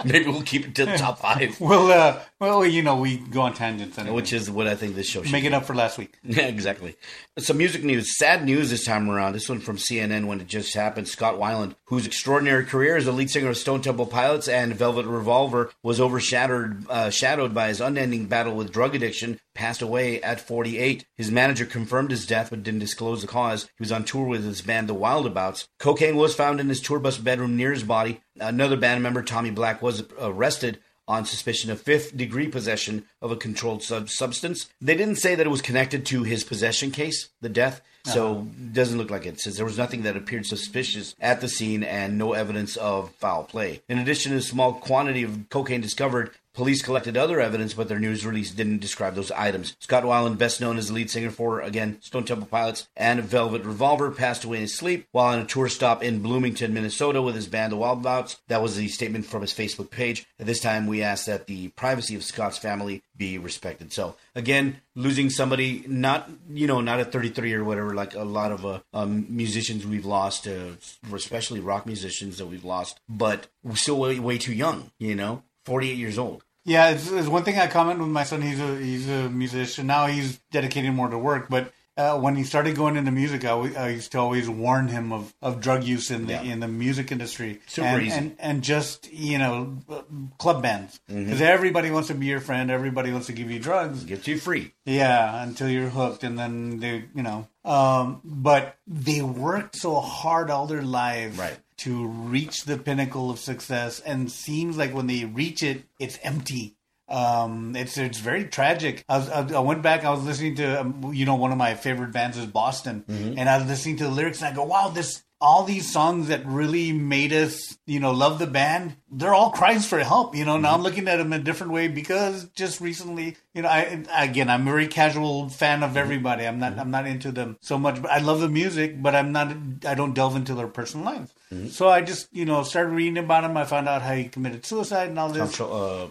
Maybe we'll keep it to the top five, Well, uh, well, you know, we go on tangents and which is what I think this show should make it up for last week. Yeah, exactly. Some music news. Sad news this time around. This one from CNN when it just happened. Scott Weiland, whose extraordinary career as the lead singer of Stone Temple Pilots and Velvet Revolver was overshadowed uh, shadowed by his unending battle with drug addiction, passed away at 48. His manager confirmed his death but didn't disclose the cause. He was on tour with his band The Wildabouts. Cocaine was found in his tour bus bedroom near his body. Another band member, Tommy Black, was arrested on suspicion of fifth degree possession of a controlled sub- substance. They didn't say that it was connected to his possession case, the death, so uh-huh. it doesn't look like it. Says there was nothing that appeared suspicious at the scene and no evidence of foul play. In addition to the small quantity of cocaine discovered, Police collected other evidence, but their news release didn't describe those items. Scott Weiland, best known as the lead singer for, again, Stone Temple Pilots and Velvet Revolver, passed away in his sleep while on a tour stop in Bloomington, Minnesota with his band, The Wildabouts. That was the statement from his Facebook page. At this time, we ask that the privacy of Scott's family be respected. So, again, losing somebody, not, you know, not at 33 or whatever, like a lot of uh, um, musicians we've lost, uh, especially rock musicians that we've lost, but still way, way too young, you know? 48 years old. Yeah, it's, it's one thing I comment with my son. He's a he's a musician now. He's dedicated more to work, but uh, when he started going into music, I used to always warn him of, of drug use in the Yeah. in the music industry, Super and, easy. and and just you know club bands Mm-hmm. because everybody wants to be your friend, everybody wants to give you drugs, Get you free. yeah, until you're hooked, and then they you know, um, but they worked so hard all their lives, Right. To reach the pinnacle of success, and seems like when they reach it, it's empty. Um, it's it's very tragic. I, was, I, went back. I was listening to um, you know one of my favorite bands is Boston, and I was listening to the lyrics and I go, wow, this all these songs that really made us you know love the band. They're all cries for help. You know, now I'm looking at them a different way because just recently, you know, I again I'm a very casual fan of everybody. I'm not I'm not into them so much, but I love the music, but I'm not I don't delve into their personal lives. So I just you know started reading about him. I found out how he committed suicide and all this. Tro- uh,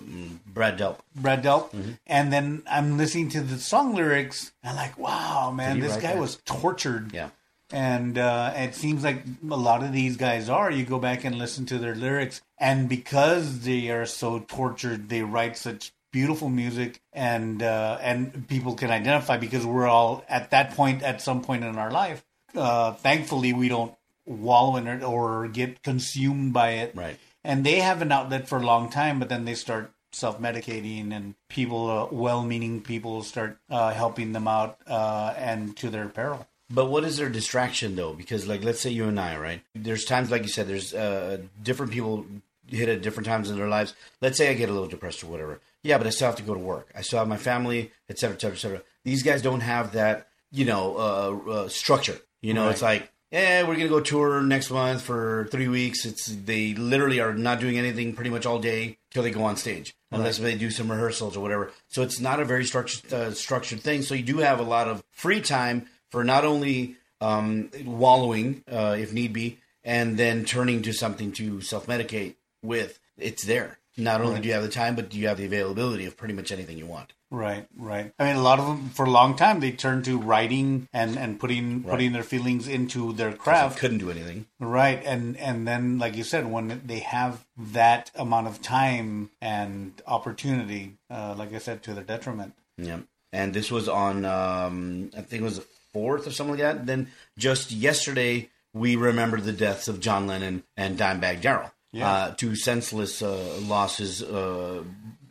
Brad Delp. Brad Delp, Mm-hmm. and then I'm listening to the song lyrics. And I'm like, wow, man, this guy that? was tortured. Yeah. And uh, it seems like a lot of these guys are. You go back and listen to their lyrics, and because they are so tortured, they write such beautiful music, and uh, and people can identify because we're all at that point at some point in our life. Uh, thankfully, we don't wallow in it or get consumed by it Right. and they have an outlet for a long time, but then they start self-medicating, and people, uh, well-meaning people, start uh, helping them out, uh, and to their peril. But what is their distraction though? Because like, let's say you and I, right? There's times, like you said, there's uh, different people hit at different times in their lives. Let's say I get a little depressed or whatever. Yeah, but I still have to go to work. I still have my family, et cetera, et cetera, et cetera. These guys don't have that, you know, uh, uh, structure. You know, Right. it's like, yeah, we're gonna go tour next month for three weeks. It's they literally are not doing anything pretty much all day till they go on stage, unless they do some rehearsals or whatever. So it's not a very structured uh, structured thing. So you do have a lot of free time for not only um, wallowing, uh, if need be, and then turning to something to self medicate with. It's there. Not only do you have the time, but do you have the availability of pretty much anything you want. Right, right. I mean, a lot of them for a long time they turned to writing and and putting putting their feelings into their craft. couldn't do anything. Right, and and then like you said, when they have that amount of time and opportunity, uh, like I said, to their detriment. Yeah. And this was on, um, I think it was the fourth or something like that. Then just yesterday, we remembered the deaths of John Lennon and Dimebag Darrell. Yeah. Uh, two senseless uh, losses uh,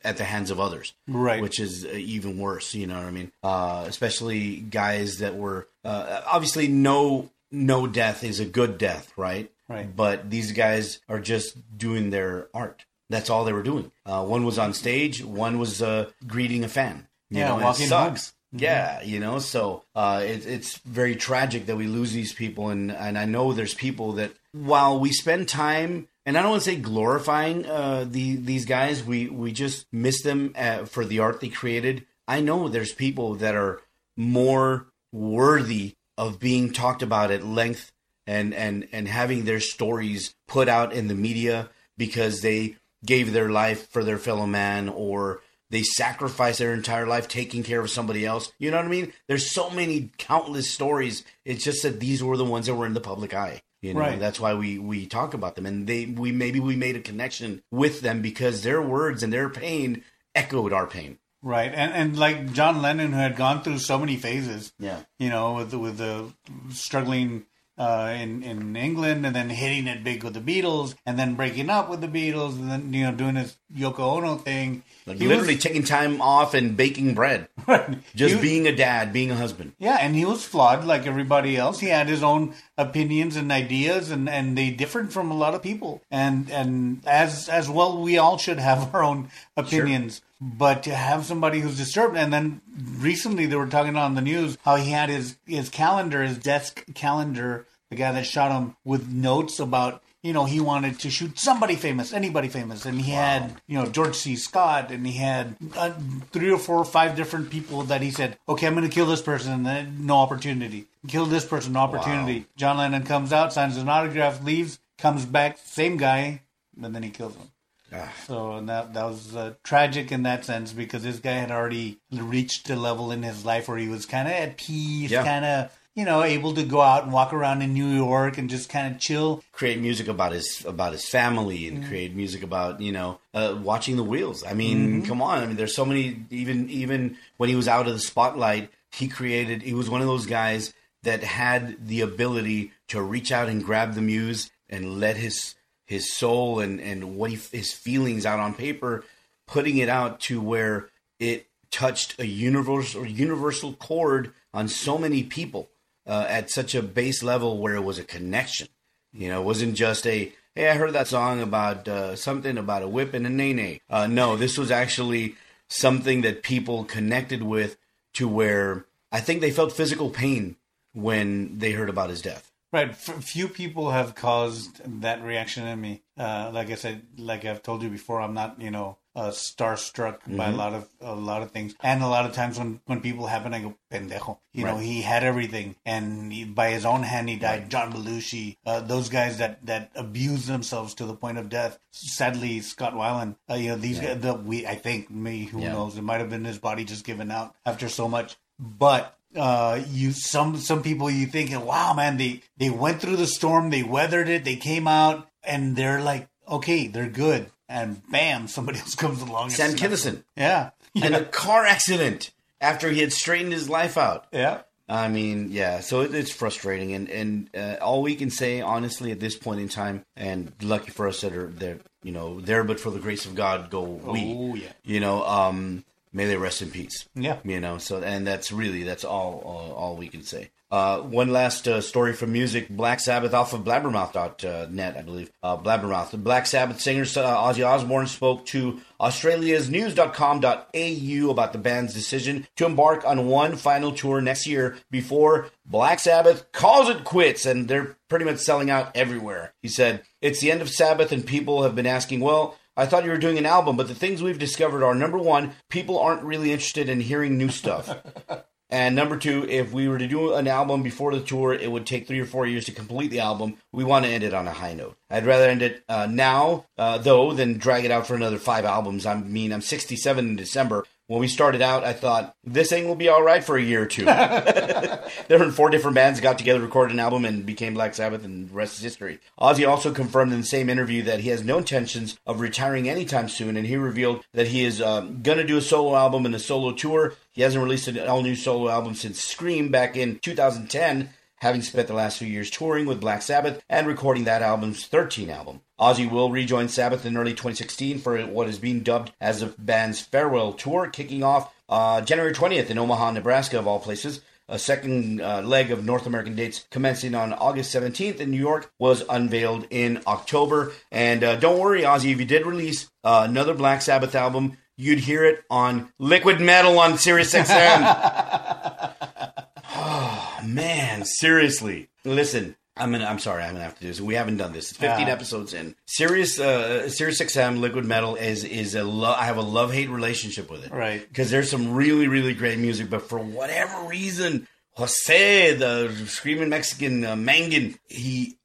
at the hands of others. Right. Which is uh, even worse, you know what I mean? Uh, especially guys that were, uh, obviously, no no death is a good death, right? Right. But these guys are just doing their art. That's all they were doing. Uh, one was on stage, one was uh, greeting a fan. You Yeah, know, walking sucks. Home. Yeah, you know, so uh, it, it's very tragic that we lose these people, and and I know there's people that while we spend time, and I don't want to say glorifying uh, the these guys, we we just miss them uh, for the art they created. I know there's people that are more worthy of being talked about at length and and and having their stories put out in the media because they gave their life for their fellow man or they sacrificed their entire life taking care of somebody else. You know what I mean? There's so many countless stories. It's just that these were the ones that were in the public eye. You know, Right. that's why we we talk about them, and they we maybe we made a connection with them because their words and their pain echoed our pain. Right, and and like John Lennon, who had gone through so many phases, Yeah. you know, with the, with the struggling uh, in in England, and then hitting it big with the Beatles, and then breaking up with the Beatles, and then you know doing his Yoko Ono thing. Like He literally was- taking time off and baking bread, Right. just being a dad, being a husband. Yeah, and he was flawed like everybody else. He had his own opinions and ideas, and, and they differed from a lot of people. And and as as well, we all should have our own opinions. But to have somebody who's disturbed, and then recently they were talking on the news how he had his his calendar, his desk calendar, the guy that shot him, with notes about you know, he wanted to shoot somebody famous, anybody famous, and he had, you know, George C. Scott, and he had uh, three or four or five different people that he said, okay, I'm going to kill this person, and then no opportunity. Kill this person, no opportunity. John Lennon comes out, signs an autograph, leaves, comes back, same guy, and then he kills him. Ah. So and that that was uh, tragic in that sense because this guy had already reached a level in his life where he was kind of at peace, Yeah. kind of you know able to go out and walk around in New York and just kind of chill. create music about his about his family and create music about you know uh, watching the wheels. I mean, come on! I mean, there's so many. Even even when he was out of the spotlight, he created. He was one of those guys that had the ability to reach out and grab the muse and let his his soul and and what he his feelings out on paper, putting it out to where it touched a universal universal chord on so many people uh, at such a base level where it was a connection. You know, it wasn't just a hey, I heard that song about uh, something about a whip and a nay Uh, no, this was actually something that people connected with to where I think they felt physical pain when they heard about his death. Right. F- few people have caused that reaction in me. Uh, like I said, like I've told you before, I'm not, you know, uh, starstruck by a lot of a lot of things. And a lot of times when when people happen, I go pendejo. You know, he had everything, and he, by his own hand, he died. John Belushi, uh, those guys that that abuse themselves to the point of death. Sadly, Scott Weiland. Uh, you know, these guys. The, we, I think, me, who Yeah. knows? It might have been his body just giving out after so much. But uh, you some some people you thinking, wow, man, they they went through the storm, they weathered it, they came out, and they're like, okay, they're good, and bam, somebody else comes along. Sam Kinison Yeah, in a car accident after he had straightened his life out. yeah, I mean, yeah. So it, it's frustrating, and and uh, all we can say, honestly, at this point in time, and lucky for us that are there, you know, there, but for the grace of God, go we. Oh, yeah. You know, um, may they rest in peace. Yeah. You know, so and that's really that's all all, all we can say. Uh, one last uh, story from music: Black Sabbath off of Blabbermouth.net, I believe. Uh, Blabbermouth. Black Sabbath singer uh, Ozzy Osbourne spoke to Australia's News.com.au about the band's decision to embark on one final tour next year before Black Sabbath calls it quits, and they're pretty much selling out everywhere. He said, "It's the end of Sabbath, and people have been asking, well." I thought you were doing an album, but the things we've discovered are number one, people aren't really interested in hearing new stuff. And number two, if we were to do an album before the tour, it would take three or four years to complete the album. We want to end it on a high note. I'd rather end it uh, now, uh, though, than drag it out for another five albums. I mean, I'm 67 in December. When we started out, I thought this thing will be all right for a year or two. there were four different bands got together, recorded an album, and became Black Sabbath, and the rest is history. Ozzy also confirmed in the same interview that he has no intentions of retiring anytime soon, and he revealed that he is um, going to do a solo album and a solo tour. He hasn't released an all new solo album since Scream back in 2010 having spent the last few years touring with Black Sabbath and recording that album's 13th album. Ozzy will rejoin Sabbath in early 2016 for what is being dubbed as the band's farewell tour, kicking off uh, January 20th in Omaha, Nebraska, of all places. A second uh, leg of North American dates commencing on August 17th in New York was unveiled in October. And uh, don't worry, Ozzy, if you did release uh, another Black Sabbath album, you'd hear it on Liquid Metal on Sirius XM. oh, man, seriously. Listen, I'm gonna. I'm sorry. I'm gonna have to do this. We haven't done this. It's 15 Ah. episodes in. Sirius, uh, Sirius XM, Liquid Metal is is a. Lo- I have a love hate relationship with it. Right. Because there's some really really great music, but for whatever reason, Jose, the screaming Mexican uh, Mangin, he.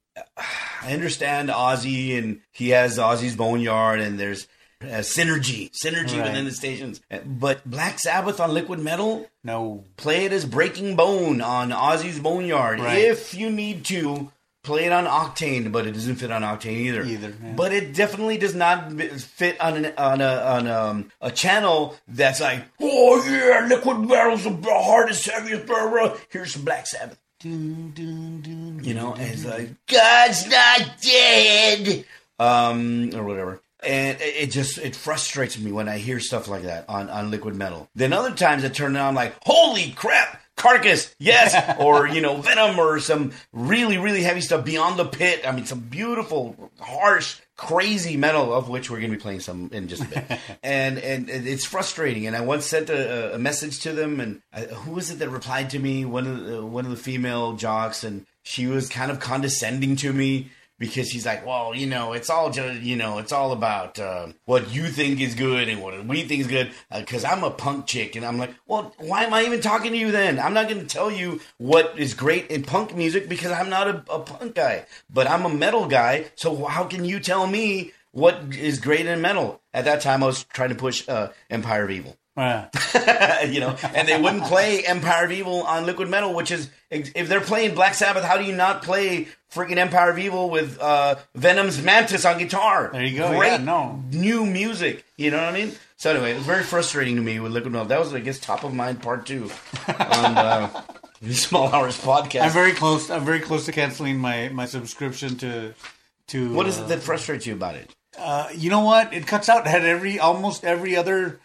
I understand Ozzy, and he has Ozzy's Boneyard, and there's. Uh, synergy, synergy Right. within the stations, Uh, but Black Sabbath on Liquid Metal, no, play it as Breaking Bone on Ozzy's Boneyard Right. if you need to play it on Octane, but it doesn't fit on Octane either. Either, yeah. But it definitely does not fit on an, on a on um, a channel that's like, oh yeah, liquid metal's the hardest, heaviest, blah, blah. Here's some Black Sabbath. Dun, dun, dun, You know, and it's like God's not dead, um, or whatever. And it just it frustrates me when I hear stuff like that on on liquid metal. Then other times I turn it on like, holy crap, Carcass, yes, or you know Venom or some really really heavy stuff Beyond the Pit. I mean, some beautiful, harsh, crazy metal of which we're going to be playing some in just a bit. and and it's frustrating. And I once sent a, a message to them, and I, who was it that replied to me? One of the, one of the female jocks, and she was kind of condescending to me because he's like, well, you know, it's all just, you know, it's all about uh, what you think is good and what we think is good. Because I'm a punk chick, and I'm like, well, why am I even talking to you then? I'm not going to tell you what is great in punk music because I'm not a, a punk guy, but I'm a metal guy. So how can you tell me what is great in metal? At that time, I was trying to push uh, Empire of Evil Yeah. you know, and they wouldn't play Empire of Evil on Liquid Metal, which is if they're playing Black Sabbath, how do you not play freaking Empire of Evil with uh, Venom's Mantas on guitar? There you go. Great Yeah, no. new music. You know what I mean? So anyway, it was very frustrating to me with Liquid Metal. That was, I guess, top of mind part two on uh, the Small Hours podcast. I'm very close. I'm very close to canceling my my subscription to to. what is uh, it that frustrates you about it? Uh, you know what? It cuts out at every almost every other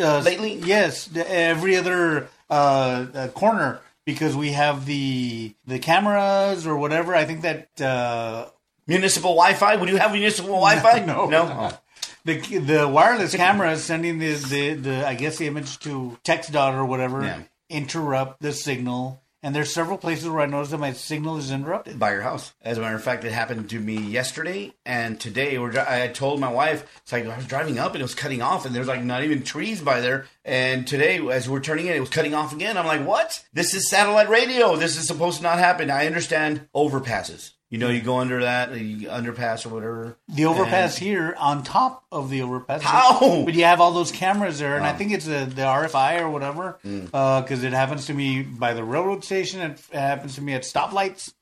uh, Lately? Yes, every other uh, uh, corner because we have the the cameras or whatever. I think that uh, Municipal Wi-Fi? Would you have municipal Wi-Fi? No. no. Oh. the the wireless camera is sending the, the the I guess the image to text dot or whatever Yeah. interrupt the signal. And there's several places where I noticed that my signal is interrupted. by your house. As a matter of fact, it happened to me yesterday and today. We're, I told my wife, it's like I was driving up and it was cutting off, and there's like not even trees by there. And today, as we're turning in, it was cutting off again. I'm like, what? This is satellite radio. This is supposed to not happen. I understand overpasses. You know, you go under that, the underpass or whatever. The overpass And- here on top of the overpass. How? But you have all those cameras there, and I think it's a, the RFI or whatever, because it happens to me by the railroad station. It, happens to me at stoplights,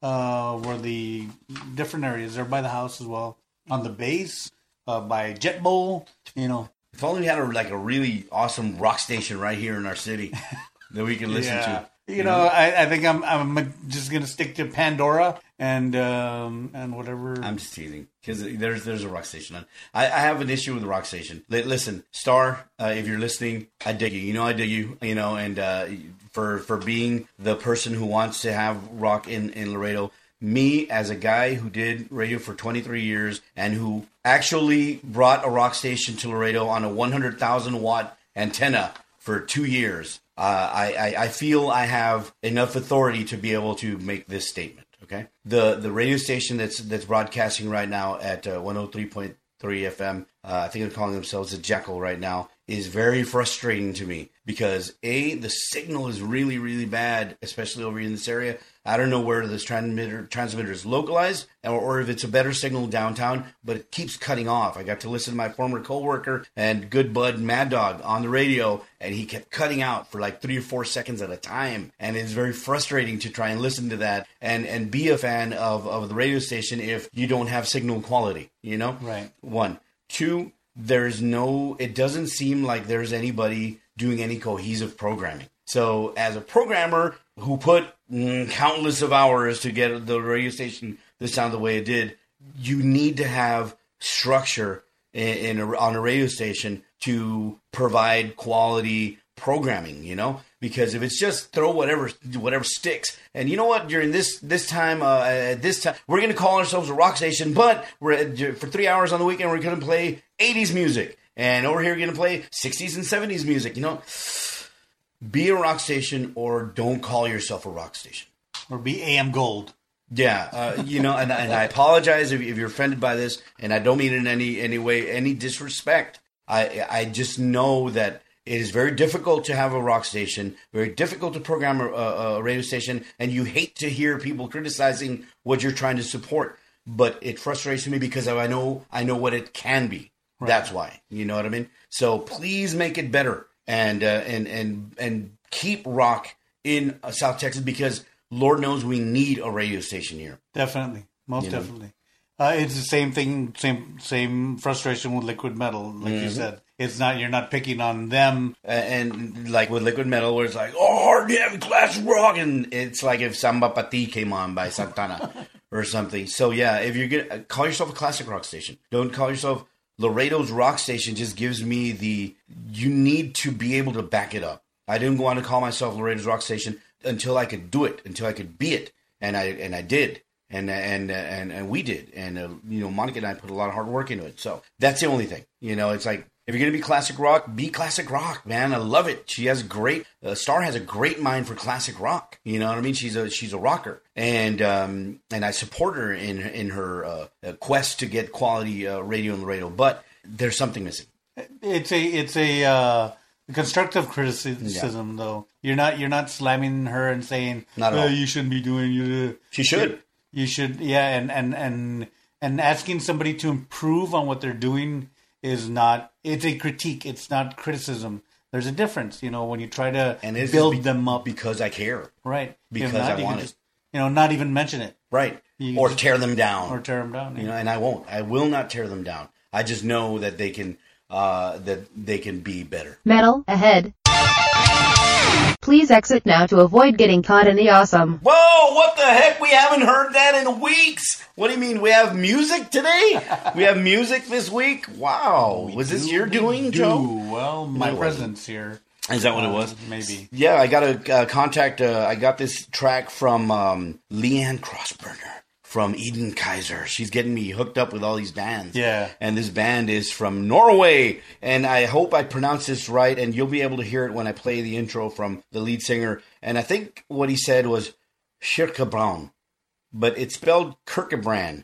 uh, where the different areas are by the house as well, on the base, uh, by Jet Bowl. You know, If only we had a, like a really awesome rock station right here in our city that we could listen to. You know, I, I think I'm I'm just gonna stick to Pandora and um, and whatever. I'm just teasing because there's there's a rock station on. I, I have an issue with the rock station. Li- listen, Star, uh, if you're listening, I dig you. You know I dig you. You know, and uh, for for being the person who wants to have rock in in Laredo. Me as a guy who did radio for 23 years and who actually brought a rock station to Laredo on a 100,000 watt antenna for two years. Uh, I, I I feel I have enough authority to be able to make this statement. Okay. The the radio station that's that's broadcasting right now at uh, 103.3 FM, uh, I think they're calling themselves a Jekyll right now, is very frustrating to me because a the signal is really really bad, especially over in this area. I don't know where this transmitter transmitter is localized or, or if it's a better signal downtown, but it keeps cutting off. I got to listen to my former coworker and good bud Mad Dog on the radio, and he kept cutting out for like three or four seconds at a time, and it's very frustrating to try and listen to that and and be a fan of of the radio station if you don't have signal quality. You know, Right. One, two. There's no. It doesn't seem like there's anybody doing any cohesive programming. So, as a programmer who put mm, countless of hours to get the radio station to sound the way it did, you need to have structure in, in a, on a radio station to provide quality programming. You know, because if it's just throw whatever whatever sticks, and you know what, during this this time uh, at this time, we're to call ourselves a rock station, but we're at, for three hours on the weekend we're to play '80s music, and over here we're to play '60s and '70s music. You know be a rock station or don't call yourself a rock station. or be AM Gold. Yeah, uh, you know, and, and I apologize if, if you're offended by this, and I don't mean it in any any way, any disrespect. I I just know that it is very difficult to have a rock station, very difficult to program a, a radio station, and you hate to hear people criticizing what you're trying to support. But it frustrates me because I know I know what it can be. That's why, you know what I mean. So please make it better and uh, and and and keep rock in uh, South Texas because Lord knows we need a radio station here. Definitely, most You know? definitely. Uh, it's the same thing, same same frustration with liquid metal, like Mm-hmm. you said. It's not you're not picking on them. A- And like with liquid metal, where it's like, oh, hard heavy classic rock, and it's like if Samba Pa Ti came on by Santana or something. So yeah, if you're gonna call yourself a classic rock station, don't call yourself Laredo's rock station. Just gives me the you need to be able to back it up. I didn't want to call myself Laredo's rock station until I could do it, until I could be it, and I and I did. And and and and we did, and uh, you know, Monica and I put a lot of hard work into it. So that's the only thing. You know, it's like if you're gonna be classic rock, be classic rock, man. I love it. She has a great uh, Star has a great mind for classic rock. You know what I mean? She's a she's a rocker, and um, and I support her in in her uh, uh, quest to get quality uh, radio in Laredo. But there's something missing. It's a it's a uh, constructive criticism, though. You're not you're not slamming her and saying, Not "Oh, you shouldn't be doing you." She should. You should, yeah, and and and and asking somebody to improve on what they're doing is not. It's a critique. It's not criticism. There's a difference, you know, when you try to And it's build be- them up, because I care. right? because not, I you can want it. you know, not even mention it Right. You or just- tear them down. or tear them down. you know, and I won't. I will not tear them down. I just know that they can uh, that they can be better. Metal ahead. Please exit now to avoid getting caught in the awesome. Whoa! What the heck? We haven't heard that in weeks. What do you mean? We have music today? we have music this week? Wow! Was this your doing, do. Joe? Well, my No, it wasn't. presence here. Is that what it Uh, was? maybe. Yeah, I got a uh, contact. Uh, I got this track from um, Leanne Crossburner from Eden Kaiser. She's getting me hooked up with all these bands. Yeah. And this band is from Norway. And I hope I pronounce this right. And you'll be able to hear it when I play the intro from the lead singer. And I think what he said was Kirkebrand, but it's spelled Kirkebrann.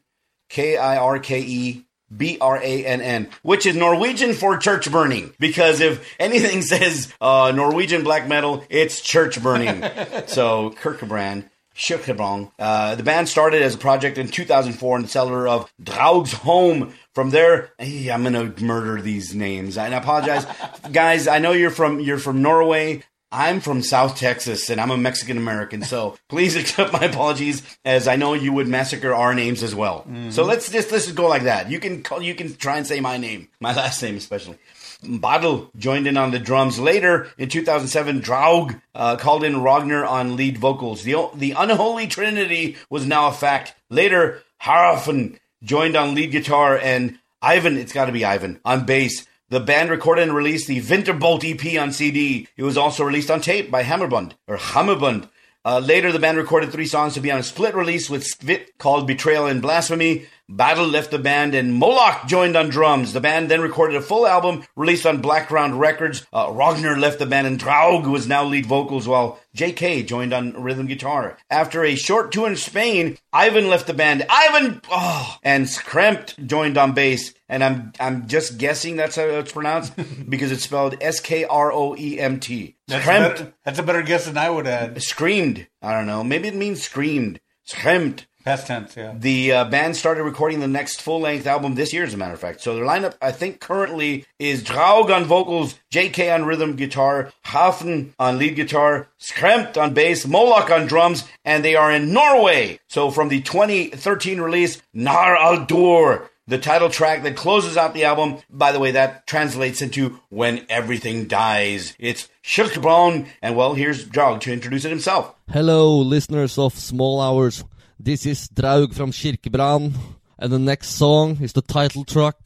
K I R K E B R A N N, which is Norwegian for church burning. Because if anything says uh, Norwegian black metal, it's church burning. so Kirkebrann. Kirkebrann. Uh, the band started as a project in 2004 in the cellar of Draug's home. From there, hey, I'm gonna murder these names. And I apologize, guys. I know you're from you're from Norway. I'm from South Texas and I'm a Mexican American, so please accept my apologies as I know you would massacre our names as well. So let's just let's just go like that. You can call you can try and say my name, my last name especially. Badl joined in on the drums. Later in 2007, Draug uh, called in Ragnar on lead vocals. The the unholy trinity was now a fact. Later, Harafen joined on lead guitar and Ivan, it's got to be Ivan, on bass. The band recorded and released the Winterbolt EP on CD. It was also released on tape by Hammerbund or Hammerbund. Uh, later, the band recorded three songs to be on a split release with Svit called Betrayal and Blasphemy. Battle left the band and Moloch joined on drums. The band then recorded a full album released on Blackground Records. Uh, Ragnar left the band and Draug was now lead vocals while JK joined on rhythm guitar. After a short tour in Spain, Ivan left the band. Ivan oh, and Skrempt joined on bass. And I'm I'm just guessing that's how it's pronounced because it's spelled S K R O E M T. That's a, Skrempt better, that's a better guess than I would add. screamed. I don't know. Maybe it means screamed. Screamed. Past tense, yeah. The uh, band started recording the next full length album this year, as a matter of fact. So their lineup, I think, currently is Draug on vocals, JK on rhythm guitar, Hafen on lead guitar, Skrempt on bass, Moloch on drums, and they are in Norway. So from the 2013 release, Når alt dør, the title track that closes out the album. By the way, that translates into When Everything Dies. It's Shirkbone, and well, here's Draug to introduce it himself. Hello, listeners of Small Hours. This is Draug from Kirkebrand, and the next song is the title track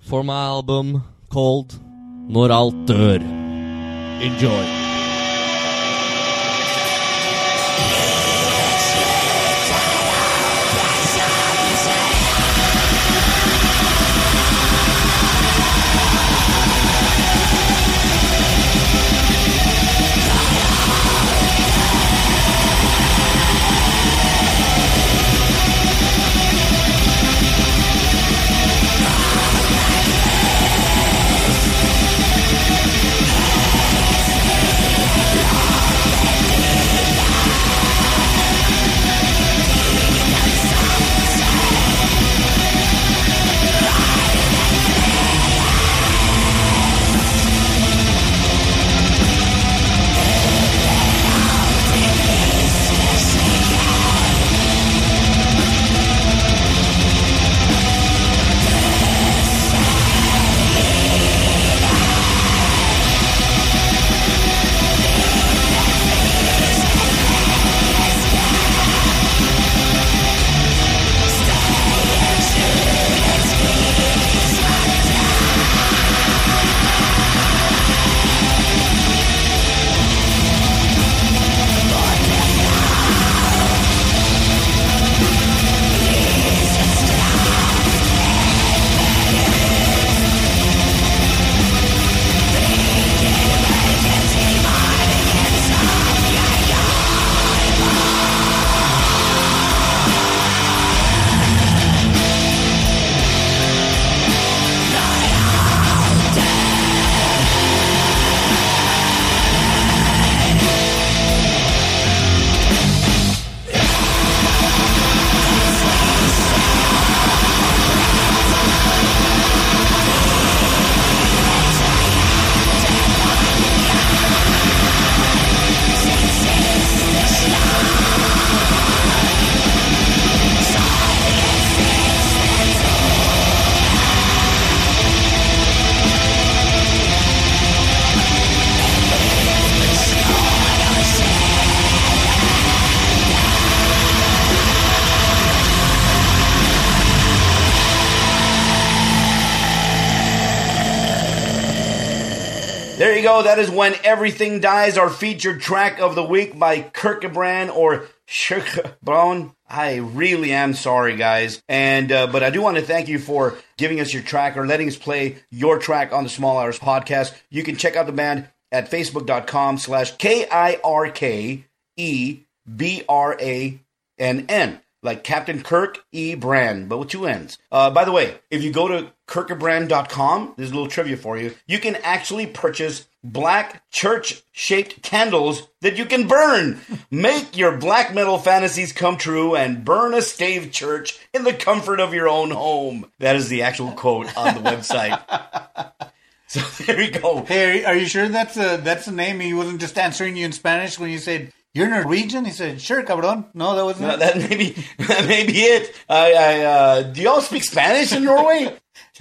for my album called Når alt dør. Enjoy. Go. That is when everything dies. Our featured track of the week by Kirkebrann or Brown. I really am sorry, guys. And uh, but I do want to thank you for giving us your track or letting us play your track on the Small Hours podcast. You can check out the band at facebook.com slash K I R K E B R A N N. Like Captain Kirk E. Brand, but with two N's. Uh, by the way, if you go to kirkebrann.com, there's a little trivia for you. You can actually purchase black church shaped candles that you can burn. Make your black metal fantasies come true and burn a stave church in the comfort of your own home. That is the actual quote on the website. So there you go. Hey, are you sure that's a that's a name? He wasn't just answering you in Spanish when you said you're Norwegian. He said, "Sure, cabron." No, that wasn't. No, it. that may be that may be it. I, I uh, do y'all speak Spanish in Norway?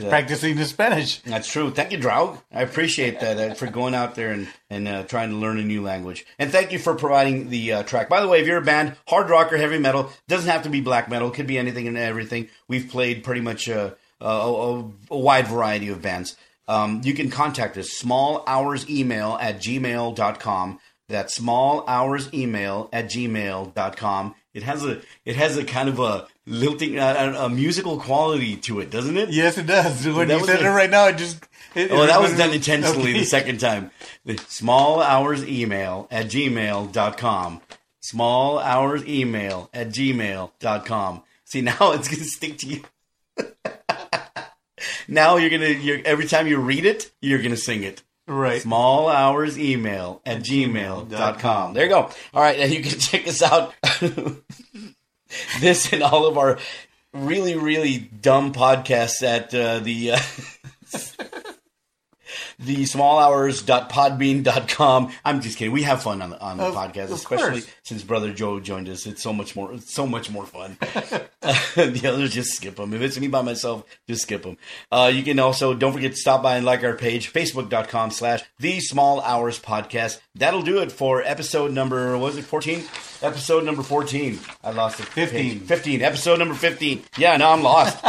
Practicing the Spanish. That's true. Thank you, Draug. I appreciate that uh, for going out there and and uh, trying to learn a new language. And thank you for providing the uh, track. By the way, if you're a band, hard rock or heavy metal, doesn't have to be black metal. Could be anything and everything. We've played pretty much uh, a, a, a wide variety of bands. Um, you can contact us small hours email at gmail.com. That's small hours email at gmail.com. It has a it has a kind of a lilting uh, a, a musical quality to it, doesn't it? Yes, it does. When That you said a- it right now, it just. It, Oh, it that was done intentionally Okay. the second time. The small hours email at gmail.com. Small hours email at gmail.com. See, now it's going to stick to you. now you're going to, you're, every time you read it, you're going to sing it. Right. Small hours email at gmail.com. There you go. All right. And you can check us out. this and all of our really, really dumb podcasts at uh, the. Uh, the small smallhours.podbean.com. I'm just kidding. We have fun on the, on the Of- podcast, of especially course. since brother Joe joined us. It's so much more, so much more fun. the others just skip them. If it's me by myself, just skip them. Uh, you can also, don't forget to stop by and like our page, facebook.com slash the small hours podcast. That'll do it for episode number, was it 14? Episode number 14. I lost it. 15. 15. Episode number 15. Yeah, now I'm lost.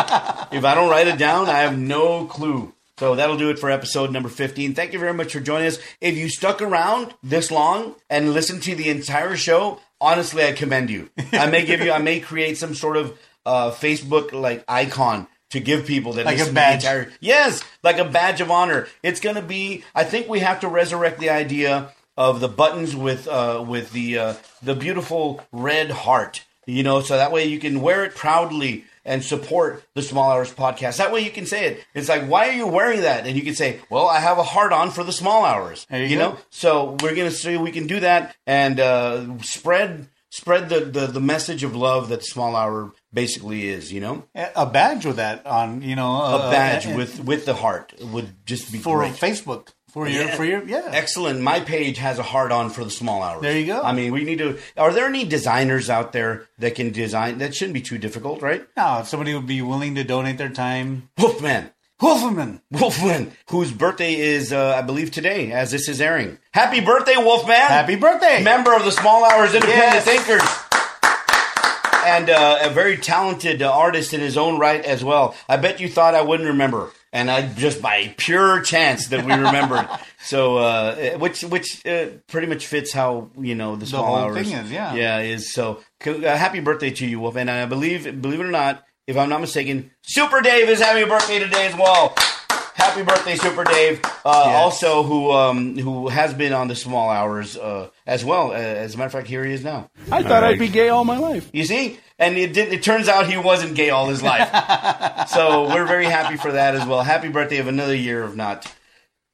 if I don't write it down, I have no clue. So that'll do it for episode number 15. Thank you very much for joining us. If you stuck around this long and listened to the entire show, honestly, I commend you. I may give you, I may create some sort of uh, Facebook like icon to give people that Like a badge. entire yes, like a badge of honor. It's going to be. I think we have to resurrect the idea of the buttons with uh, with the uh, the beautiful red heart. You know, so that way you can wear it proudly and support the Small Hours podcast. That way you can say it. It's like, why are you wearing that? And you can say, well, I have a heart on for the Small Hours. There you go. know, so we're gonna see we can do that and uh, spread spread the, the the message of love that Small Hour basically is. You know, A badge with that on, you know, a uh, badge uh, with with the heart would just be for great. Facebook for your for your yeah. Excellent. My page has a heart on for the small hours. There you go. I mean, we need to. Are there any designers out there that can design? That shouldn't be too difficult, right? No, if somebody would be willing to donate their time. Wolfman. Wolferman. Wolfman, whose birthday is, uh, I believe, today, as this is airing. Happy birthday, Wolfman! Happy birthday. Member of the Small Hours Independent Yes. Thinkers. And uh, a very talented uh, artist in his own right as well. I bet you thought I wouldn't remember, and I just by pure chance that we remembered. so, uh, which which uh, pretty much fits how you know the small whole hours thing is, yeah. yeah is. So, uh, happy birthday to you, Wolf! And I believe, believe it or not, if I'm not mistaken, Super Dave is having a birthday today as well. Happy birthday, Super Dave! Uh, Yes. Also, who um, who has been on the small hours uh, as well. Uh, as a matter of fact, here he is now. I thought I'd be gay all my life. You see, and it did, it turns out he wasn't gay all his life. so we're very happy for that as well. Happy birthday of another year of not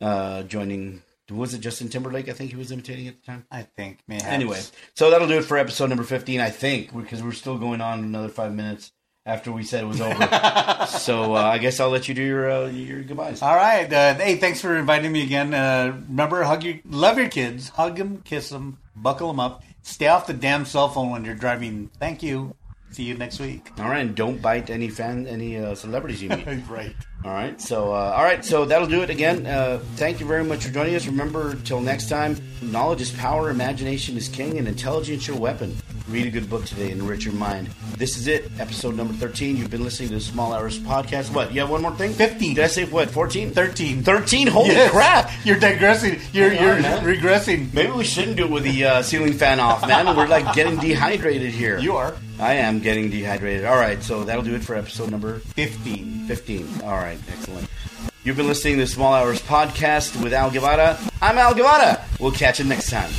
uh, joining. Was it Justin Timberlake? I think he was imitating at the time. I think. Mayhaps. Anyway, so that'll do it for episode number 15, I think, because we're still going on another five minutes after we said it was over. so uh, I guess I'll let you do your uh, your goodbyes. All right. Uh, hey, thanks for inviting me again. Uh, remember, hug your, love your kids, hug them, kiss them, buckle them up. Stay off the damn cell phone when you're driving. Thank you. See you next week. All right, and don't bite any fan, any uh, celebrities you meet. right. All right, so uh, all right, so that'll do it again. Uh, thank you very much for joining us. Remember, till next time, knowledge is power, imagination is king, and intelligence your weapon. Read a good book today, and enrich your mind. This is it, episode number 13. You've been listening to the Small Hours podcast. What? You have one more thing? 15. Did I say what? 14? 13. 13? Holy Yes. crap! You're digressing. You're, Hang you're on, regressing. Maybe we shouldn't do it with the uh, ceiling fan off, man. We're like getting dehydrated here. You are. I am getting dehydrated. All right, so that'll do it for episode number 15. 15. All right, excellent. You've been listening to Small Hours podcast with Al Guevara. I'm Al Guevara. We'll catch you next time.